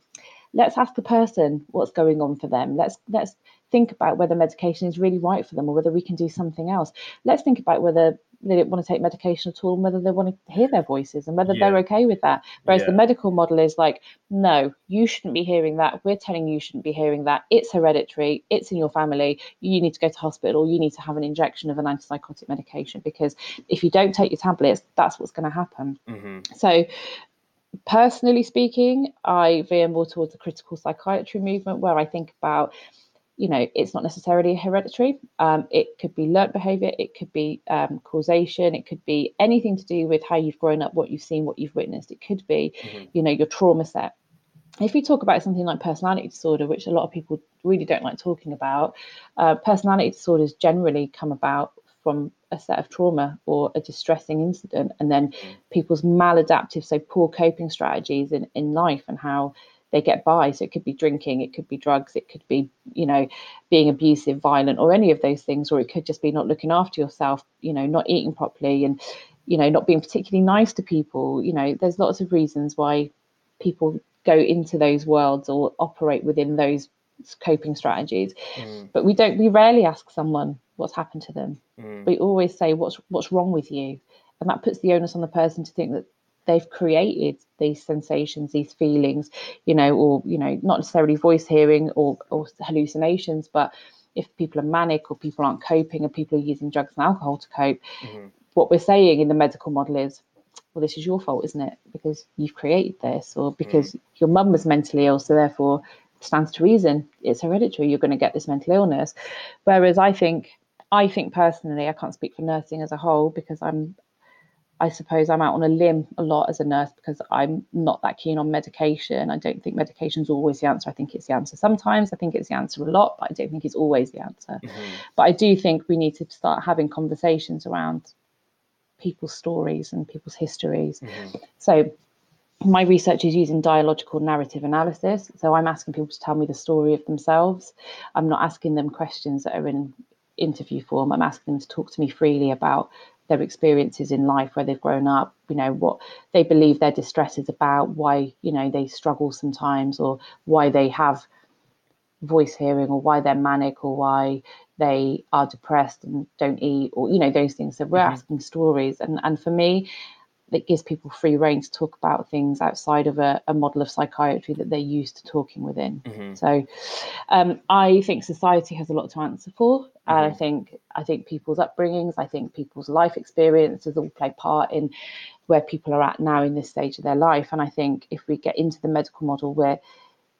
let's ask the person what's going on for them let's let's think about whether medication is really right for them or whether we can do something else. Let's think about whether they don't want to take medication at all and whether they want to hear their voices and whether yeah. they're okay with that. Whereas yeah. the medical model is like, no, you shouldn't be hearing that. We're telling you you shouldn't be hearing that. It's hereditary. It's in your family. You need to go to hospital. You need to have an injection of an antipsychotic medication because if you don't take your tablets, that's what's going to happen. Mm-hmm. So personally speaking, I veer more towards the critical psychiatry movement where I think about you know, it's not necessarily hereditary. Um, it could be learnt behavior, it could be um, causation, it could be anything to do with how you've grown up, what you've seen, what you've witnessed. It could be, mm-hmm. you know, your trauma set. If we talk about something like personality disorder, which a lot of people really don't like talking about, uh, personality disorders generally come about from a set of trauma or a distressing incident, and then mm-hmm. people's maladaptive, so poor coping strategies in, in life and how they get by. So it could be drinking, it could be drugs, it could be, you know, being abusive, violent, or any of those things, or it could just be not looking after yourself, you know, not eating properly and, you know, not being particularly nice to people. You know, there's lots of reasons why people go into those worlds or operate within those coping strategies. Mm. But we don't we rarely ask someone what's happened to them. Mm. We always say what's what's wrong with you. And that puts the onus on the person to think that they've created these sensations, these feelings, you know, or you know, not necessarily voice hearing or, or hallucinations, but if people are manic or people aren't coping and people are using drugs and alcohol to cope, mm-hmm. what we're saying in the medical model is, well, this is your fault, isn't it? Because you've created this, or because mm-hmm. your mum was mentally ill, so therefore stands to reason it's hereditary. You're going to get this mental illness. Whereas I think, I think personally, I can't speak for nursing as a whole because I'm I suppose I'm out on a limb a lot as a nurse because I'm not that keen on medication. I don't think medication is always the answer. I think it's the answer sometimes. I think it's the answer a lot, but I don't think it's always the answer. Mm-hmm. But I do think we need to start having conversations around people's stories and people's histories. Mm-hmm. So my research is using dialogical narrative analysis. So I'm asking people to tell me the story of themselves. I'm not asking them questions that are in interview form. I'm asking them to talk to me freely about their experiences in life where they've grown up you know what they believe their distress is about why you know they struggle sometimes or why they have voice hearing or why they're manic or why they are depressed and don't eat or you know those things so we're mm-hmm. asking stories and and for me that gives people free reign to talk about things outside of a, a model of psychiatry that they're used to talking within. Mm-hmm. So um, I think society has a lot to answer for. Mm-hmm. And I mm-hmm. think I think people's upbringings, I think people's life experiences all play part in where people are at now in this stage of their life. And I think if we get into the medical model where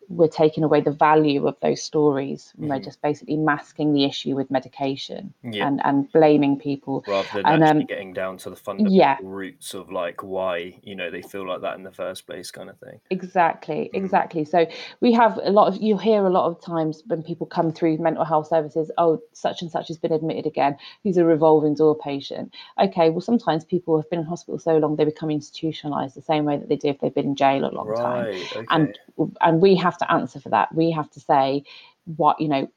we're taking away the value of those stories. Mm-hmm. We're just basically masking the issue with medication yeah. and, and blaming people rather than and, actually um, getting down to the fundamental yeah. roots of like why you know they feel like that in the first place, kind of thing. Exactly, mm. exactly. So we have a lot of you hear a lot of times when people come through mental health services, oh, such and such has been admitted again. He's a revolving door patient? Okay, well sometimes people have been in hospital so long they become institutionalized the same way that they do if they've been in jail a long right, time, okay. and and we have to answer for that. We have to say what, you know,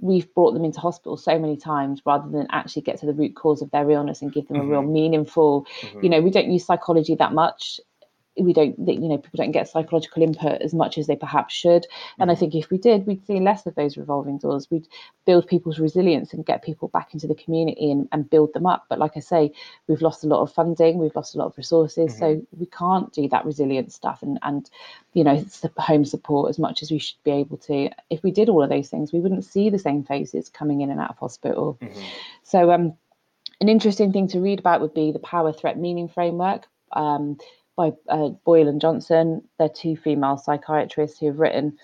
we've brought them into hospital so many times rather than actually get to the root cause of their illness and give them mm-hmm. a real mm-hmm. meaningful, mm-hmm. you know, we don't use psychology that much we don't you know people don't get psychological input as much as they perhaps should and i mm. think if we did we'd see less of those revolving doors we'd build people's resilience and get people back into the community and, and build them up but like i say we've lost a lot of funding we've lost a lot of resources mm-hmm. so we can't do that resilient stuff and and you know home support as much as we should be able to if we did all of those things we wouldn't see the same faces coming in and out of hospital mm-hmm. so um an interesting thing to read about would be the power threat meaning framework um, by uh, Boyle and Johnson. They're two female psychiatrists who have written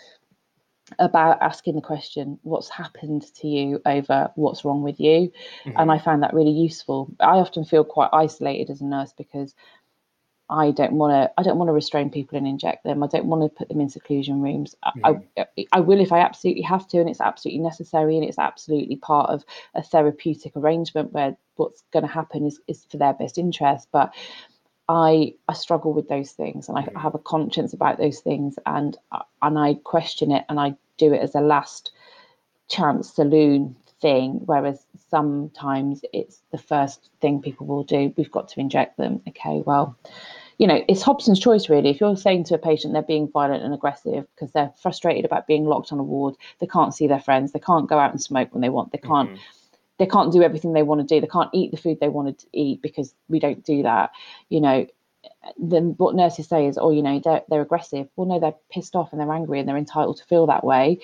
about asking the question, What's happened to you over what's wrong with you? Mm-hmm. And I found that really useful. I often feel quite isolated as a nurse because I don't want to. I don't want to restrain people and inject them. I don't want to put them in seclusion rooms. Mm-hmm. I, I will if I absolutely have to, and it's absolutely necessary, and it's absolutely part of a therapeutic arrangement where what's going to happen is is for their best interest. But I I struggle with those things, and I, I have a conscience about those things, and and I question it, and I do it as a last chance saloon thing, whereas sometimes it's the first thing people will do. We've got to inject them. Okay, well, you know, it's Hobson's choice really. If you're saying to a patient they're being violent and aggressive because they're frustrated about being locked on a ward, they can't see their friends, they can't go out and smoke when they want, they can't. Mm-hmm. They can't do everything they want to do. They can't eat the food they wanted to eat because we don't do that. You know, then what nurses say is, oh, you know, they're, they're aggressive. Well, no, they're pissed off and they're angry and they're entitled to feel that way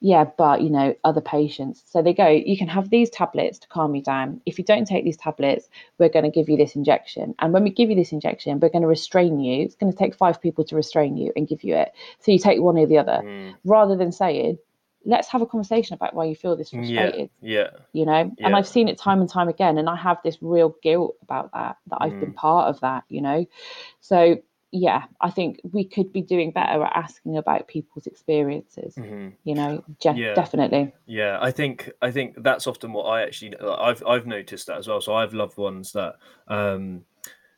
yeah, but you know, other patients. So they go, you can have these tablets to calm you down. If you don't take these tablets, we're going to give you this injection. And when we give you this injection, we're going to restrain you. It's going to take five people to restrain you and give you it. So you take one or the other, mm. rather than saying, let's have a conversation about why you feel this frustrated. Yeah. yeah. You know, yeah. and I've seen it time and time again. And I have this real guilt about that, that I've mm. been part of that, you know. So yeah, I think we could be doing better at asking about people's experiences. Mm-hmm. You know, je- yeah. definitely. Yeah, I think I think that's often what I actually I've I've noticed that as well. So I've loved ones that um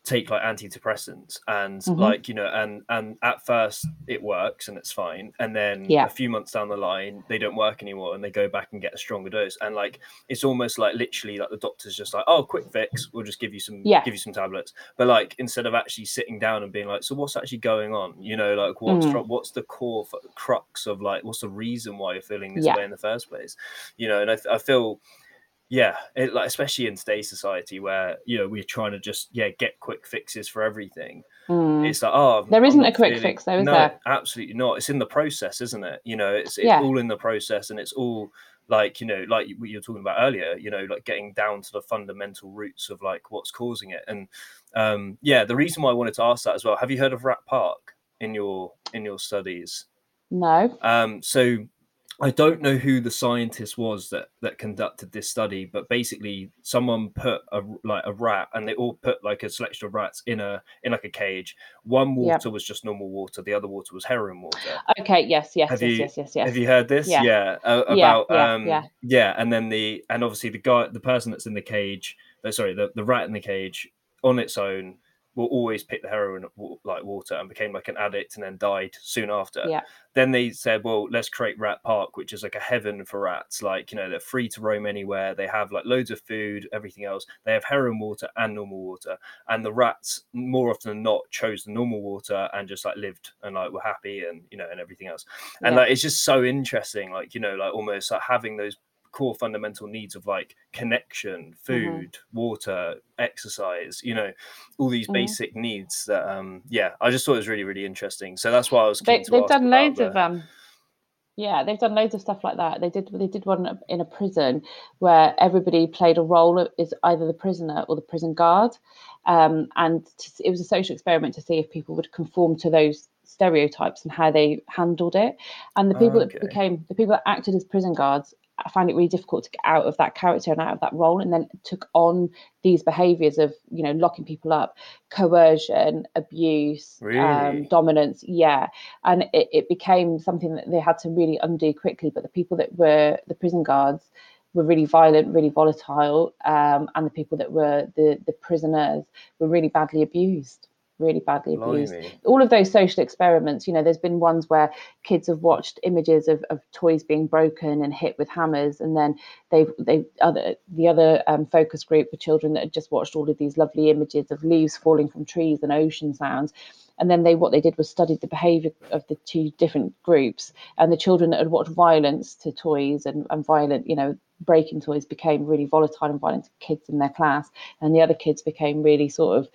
take like antidepressants and mm-hmm. like you know and and at first it works and it's fine and then yeah. a few months down the line they don't work anymore and they go back and get a stronger dose and like it's almost like literally like the doctor's just like oh quick fix we'll just give you some yeah. give you some tablets but like instead of actually sitting down and being like so what's actually going on you know like what's mm. what's the core crux of like what's the reason why you're feeling this yeah. way in the first place you know and I, I feel yeah it, like especially in today's society where you know we're trying to just yeah get quick fixes for everything mm. it's like oh there isn't a quick feeling... fix though is no, there? absolutely not. It's in the process isn't it? You know it's, it's yeah. all in the process and it's all like you know like what you were talking about earlier you know like getting down to the fundamental roots of like what's causing it. And um yeah the reason why i wanted to ask that as well have you heard of rat park in your in your studies? No. Um so I don't know who the scientist was that that conducted this study, but basically someone put a like a rat, and they all put like a selection of rats in a in like a cage. One water yep. was just normal water, the other water was heroin water. Okay, yes, yes, have yes, you, yes, yes, yes. Have you heard this? Yeah, yeah uh, about yeah, yeah, um yeah. yeah, and then the and obviously the guy, the person that's in the cage, uh, sorry, the the rat in the cage on its own will always pick the heroin like water and became like an addict and then died soon after. Yeah. Then they said, well, let's create Rat Park, which is like a heaven for rats. Like, you know, they're free to roam anywhere. They have like loads of food, everything else. They have heroin water and normal water. And the rats, more often than not, chose the normal water and just like lived and like were happy and, you know, and everything else. And yeah. like, it's just so interesting, like, you know, like almost like having those core fundamental needs of like connection, mm-hmm. food, mm-hmm. water, exercise, you know, all these mm-hmm. basic needs that um yeah, I just thought it was really, really interesting. So that's why I was they, have done loads the... of um yeah, they've done loads of stuff like that. They did they did one in a prison where everybody played a role as either the prisoner or the prison guard, um, and to, it was a social experiment to see if people would conform to those stereotypes and how they handled it. And the people okay. that became the people that acted as prison guards I find it really difficult to get out of that character and out of that role, and then took on these behaviours of you know locking people up, coercion, abuse, um, really? um, dominance. Yeah, and it, it became something that they had to really undo quickly. But the people that were the prison guards were really violent, really volatile, um, and the people that were the the prisoners were really badly abused really badly abused. Blimey. All of those social experiments, you know, there's been ones where kids have watched images of, of toys being broken and hit with hammers, and then they've they other the other um, focus group for children that had just watched all of these lovely images of leaves falling from trees and ocean sounds. And then they what they did was studied the behaviour of the two different groups, and the children that had watched violence to toys and, and violent, you know, breaking toys became really volatile and violent to kids in their class, and the other kids became really sort of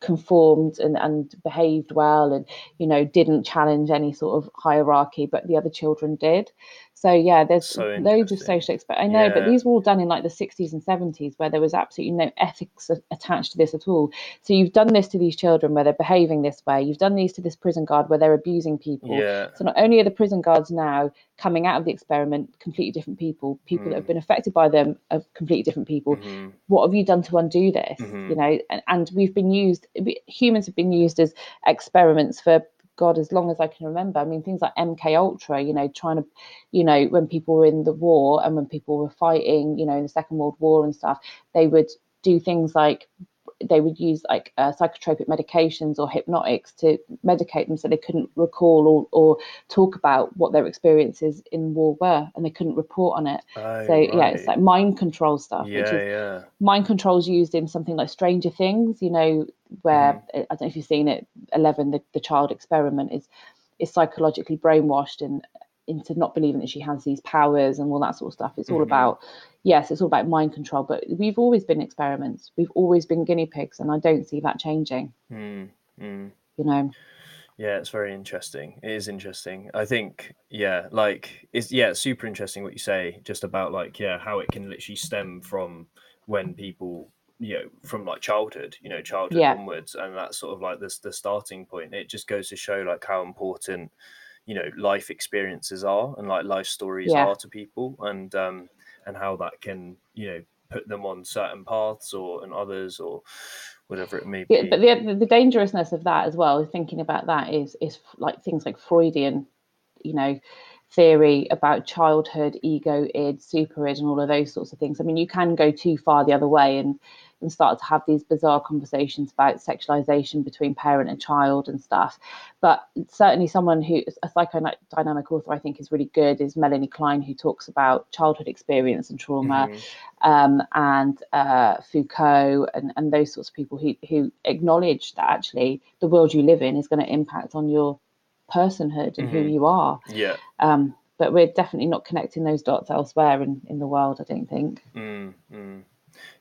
conformed and, and behaved well and you know didn't challenge any sort of hierarchy but the other children did So yeah, there's so loads of social experiments. I know, yeah. but these were all done in like the 60s and 70s where there was absolutely no ethics attached to this at all. So you've done this to these children where they're behaving this way. You've done these to this prison guard where they're abusing people. Yeah. So not only are the prison guards now coming out of the experiment completely different people, people mm. that have mm. been affected by them are completely different people. Mm-hmm. What have you done to undo this? Mm-hmm. You know, and, and we've been used. Humans have been used as experiments for God, as long as I can remember. I mean, things like MK Ultra, you know, trying to, you know, when people were in the war and when people were fighting, you know, in the Second World War and stuff, they would do things like they would use like uh, psychotropic medications or hypnotics to medicate them so they couldn't recall or, or talk about what their experiences in war were and they couldn't report on it. Oh, so right. yeah, it's like mind control stuff. Yeah, yeah. Mind control is used in something like Stranger Things, you know, where mm. I don't know if you've seen it. Eleven, the, the child experiment is is psychologically brainwashed and into not believing that she has these powers and all that sort of stuff. It's all mm-hmm. about yes, it's all about mind control, but we've always been experiments. We've always been guinea pigs, and I don't see that changing. Mm, mm. You know. Yeah, it's very interesting. It is interesting. I think, yeah, like it's yeah, it's super interesting what you say just about like yeah, how it can literally stem from when people you know from like childhood you know childhood yeah. onwards and that's sort of like this the starting point it just goes to show like how important you know life experiences are and like life stories yeah. are to people and um and how that can you know put them on certain paths or and others or whatever it may be. Yeah, but the, the dangerousness of that as well, thinking about that is is like things like Freudian, you know, theory about childhood, ego, id, super id, and all of those sorts of things. I mean, you can go too far the other way and and start to have these bizarre conversations about sexualization between parent and child and stuff. But certainly, someone who a psychodynamic author I think is really good is Melanie Klein, who talks about childhood experience and trauma, mm-hmm. um, and uh, Foucault and, and those sorts of people who, who acknowledge that actually the world you live in is going to impact on your personhood and mm-hmm. who you are. Yeah. Um, but we're definitely not connecting those dots elsewhere in, in the world, I don't think. Mm, mm.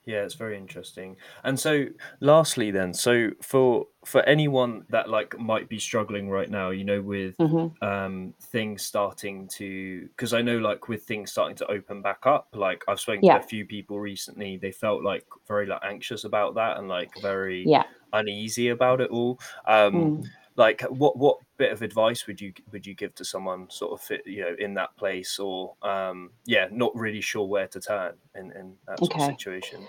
Yeah, it's very interesting. And so, lastly, then, so for for anyone that like might be struggling right now, you know, with mm-hmm. um, things starting to, because I know like with things starting to open back up, like I've spoken yeah. to a few people recently, they felt like very like anxious about that and like very yeah. uneasy about it all. Um, mm like what what bit of advice would you would you give to someone sort of fit you know in that place or um yeah not really sure where to turn in in that sort okay. of situation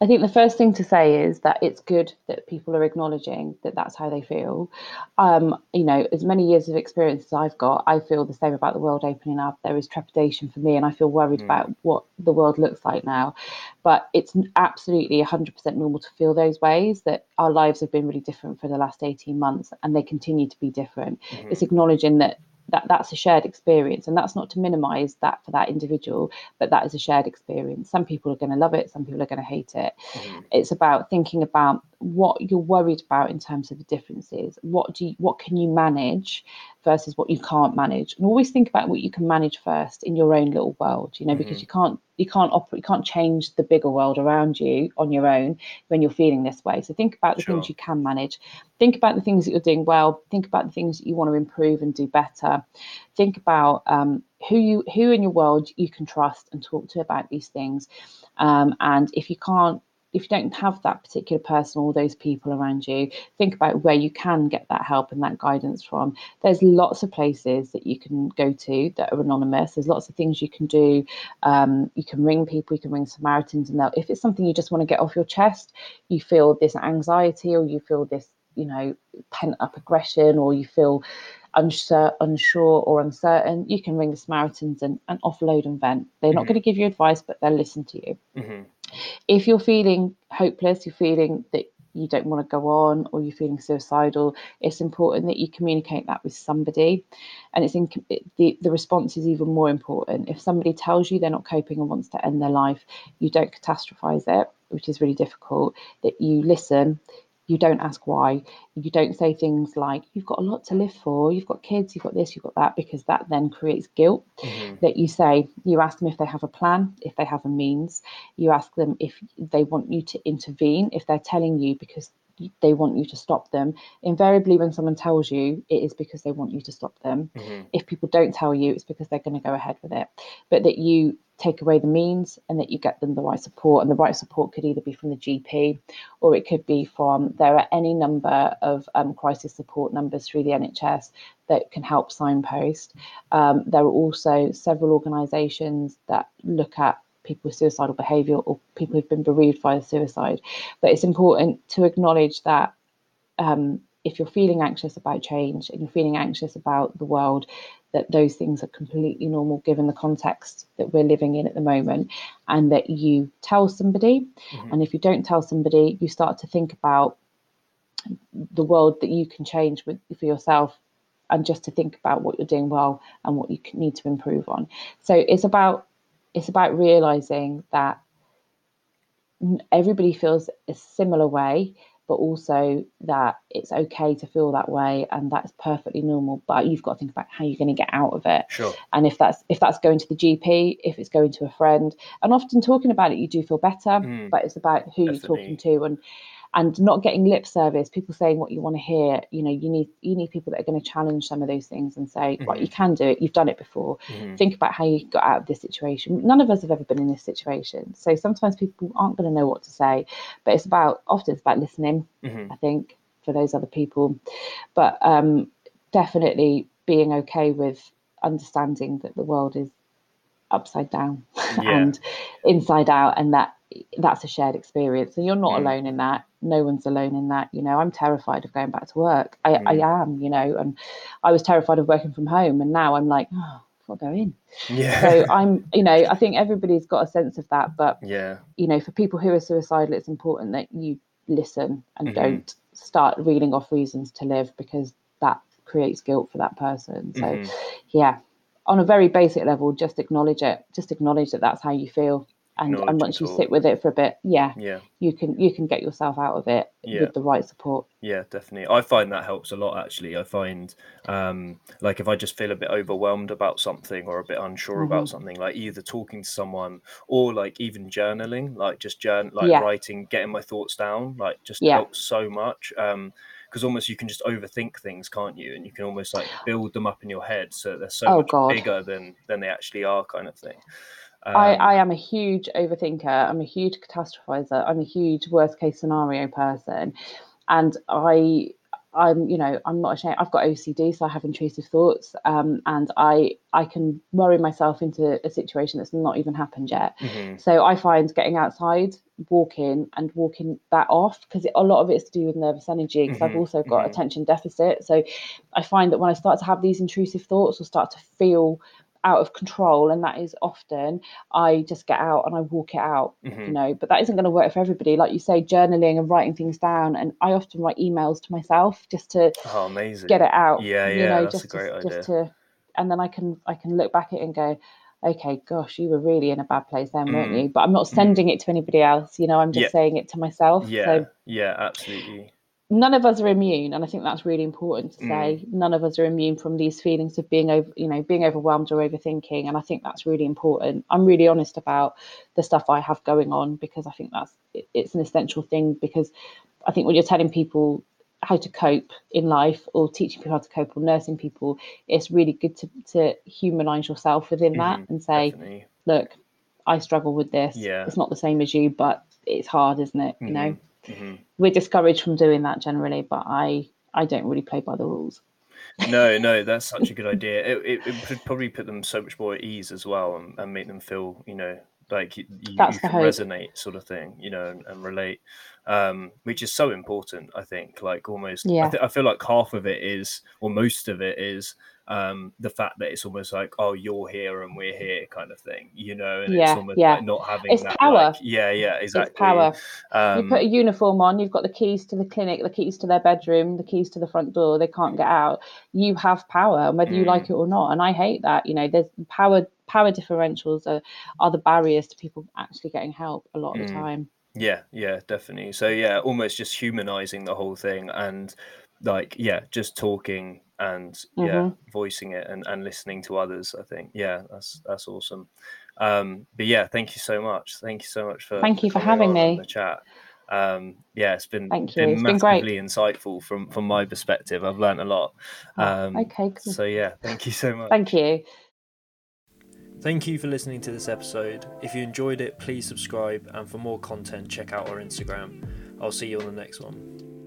I think the first thing to say is that it's good that people are acknowledging that that's how they feel. Um, you know, as many years of experience as I've got, I feel the same about the world opening up. There is trepidation for me, and I feel worried mm. about what the world looks like now. But it's absolutely 100% normal to feel those ways that our lives have been really different for the last 18 months, and they continue to be different. Mm-hmm. It's acknowledging that that that's a shared experience and that's not to minimize that for that individual but that is a shared experience some people are going to love it some people are going to hate it mm-hmm. it's about thinking about what you're worried about in terms of the differences. What do you what can you manage versus what you can't manage? And always think about what you can manage first in your own little world you know mm-hmm. because you can't you can't operate you can't change the bigger world around you on your own when you're feeling this way. So think about the sure. things you can manage. Think about the things that you're doing well. Think about the things that you want to improve and do better. Think about um, who you who in your world you can trust and talk to about these things. Um, and if you can't if you don't have that particular person or those people around you, think about where you can get that help and that guidance from. There's lots of places that you can go to that are anonymous. There's lots of things you can do. Um, you can ring people, you can ring Samaritans, and they'll, if it's something you just want to get off your chest, you feel this anxiety or you feel this, you know, pent up aggression or you feel unsure, unsure or uncertain, you can ring the Samaritans and, and offload and vent. They're mm-hmm. not going to give you advice, but they'll listen to you. Mm-hmm. If you're feeling hopeless, you're feeling that you don't want to go on or you're feeling suicidal, it's important that you communicate that with somebody. And it's in the, the response is even more important. If somebody tells you they're not coping and wants to end their life, you don't catastrophize it, which is really difficult, that you listen, you don't ask why. You don't say things like, you've got a lot to live for, you've got kids, you've got this, you've got that, because that then creates guilt. Mm-hmm. That you say, you ask them if they have a plan, if they have a means. You ask them if they want you to intervene, if they're telling you because they want you to stop them. Invariably, when someone tells you, it is because they want you to stop them. Mhm. If people don't tell you, it's because they're going to go ahead with it. But that you take away the means and that you get them the right support. And the right support could either be from the GP or it could be from, there are any number of um, crisis support numbers through the NHS that can help signpost. Um, there are also several organisations that look at people with suicidal behaviour or people who've been bereaved by suicide. But it's important to acknowledge that um, if you're feeling anxious about change and you're feeling anxious about the world, that those things are completely normal given the context that we're living in at the moment, and that you tell somebody. Mhm. And if you don't tell somebody, you start to think about the world that you can change with for yourself and just to think about what you're doing well and what you need to improve on so it's about it's about realizing that everybody feels a similar way but also that it's okay to feel that way and that's perfectly normal but you've got to think about how you're going to get out of it Sure. and if that's if that's going to the gp if it's going to a friend and often talking about it you do feel better Mm. but it's about who you're talking to and and not getting lip service people saying what you want to hear you know you need you need people that are going to challenge some of those things and say right Mhm. you can do it you've done it before Mhm. think about how you got out of this situation none of us have ever been in this situation so sometimes people aren't going to know what to say but it's about often it's about listening Mhm. I think, for those other people. But um, definitely being okay with understanding that the world is upside down Yeah. and inside out, and that that's a shared experience. And you're not Mm. alone in that. No one's alone in that. You know, I'm terrified of going back to work. I, Mm. I am, you know, and I was terrified of working from home, and now I'm like, oh, I'll go in. Yeah. So I'm, you know, I think everybody's got a sense of that, but yeah. you know, for people who are suicidal, it's important that you listen and Mhm. don't start reeling off reasons to live because that creates guilt for that person. So, Mhm. yeah, on a very basic level, just acknowledge it. Just acknowledge that that's how you feel, and and once you sit with it for a bit, yeah, Yeah. you can you can get yourself out of it Yeah. with the right support. Yeah, definitely. I find that helps a lot actually. I find um like if I just feel a bit overwhelmed about something or a bit unsure about Mhm. something, like either talking to someone or like even journaling, like just journ like Yeah. writing, getting my thoughts down, like just Yeah. helps so much. Um because almost you can just overthink things, can't you? And you can almost like build them up in your head so that they're so Oh, much God. bigger than than they actually are, kind of thing. I, Um, I am a huge overthinker. I'm a huge catastrophizer. I'm a huge worst case scenario person, and I I'm you know I'm not ashamed. I've got OCD, so I have intrusive thoughts, um, and I I can worry myself into a situation that's not even happened yet. mhm, So I find getting outside, walking, and walking that off because a lot of it's to do with nervous energy. Because I've Mhm, also got mhm. attention deficit, so I find that when I start to have these intrusive thoughts or start to feel out of control, and that is often, I just get out and I walk it out. You mhm. know, but that isn't going to work for everybody. Like you say, journaling and writing things down, and I often write emails to myself just to Oh, amazing. get it out. Yeah, you yeah, know, that's a just great to, idea. just to, and then I can I can look back at it and go, okay, gosh, you were really in a bad place then, weren't Mm, you? But I'm not mm. sending it to anybody else. You know, I'm just Yeah. saying it to myself. Yeah, So yeah, absolutely. None of us are immune, and I think that's really important to Mm. say. None of us are immune from these feelings of being over, you know, being overwhelmed or overthinking, and I think that's really important. I'm really honest about the stuff I have going on because I think that's it- it's an essential thing. Because I think when you're telling people how to cope in life or teaching people how to cope or nursing people, it's really good to to humanize yourself within that Mhm, and say, Definitely. look, I struggle with this. Yeah. It's not the same as you, but it's hard, isn't it? You know hmm we're discouraged from doing that generally, but I I don't really play by the rules. No, no, that's such a good idea. It, it, it would probably put them so much more at ease as well and, and make them feel, you know, like you, you, That's you can resonate sort of thing, you know, and, and relate, um, which is so important, I think. Like almost, I, Yeah. th- I feel like half of it is, or most of it is, um, the fact that it's almost like, oh, you're here and we're here kind of thing, you know, and it's almost yeah. like not having It's that. power. Like, yeah, yeah, exactly. It's power. Um, you put a uniform on, you've got the keys to the clinic, the keys to their bedroom, the keys to the front door. They can't get out. You have power, whether you Mm. like it or not. And I hate that. You know, there's power power differentials are, are the barriers to people actually getting help a lot of the Mm. time. Yeah, yeah, definitely. So yeah, almost just humanizing the whole thing and like yeah, just talking and yeah, voicing it and, and listening to others. I think yeah, that's that's awesome. Um, but yeah, thank you so much. Thank you so much for Thank you for having on and me. The chat. um, yeah, it's been Thank you. been It's been great. massively insightful from from my perspective. I've learned a lot. Oh, Um, okay, cool. So yeah, thank you so much. Thank you. Thank you for listening to this episode. If you enjoyed it, please subscribe, and for more content, check out our Instagram. I'll see you on the next one.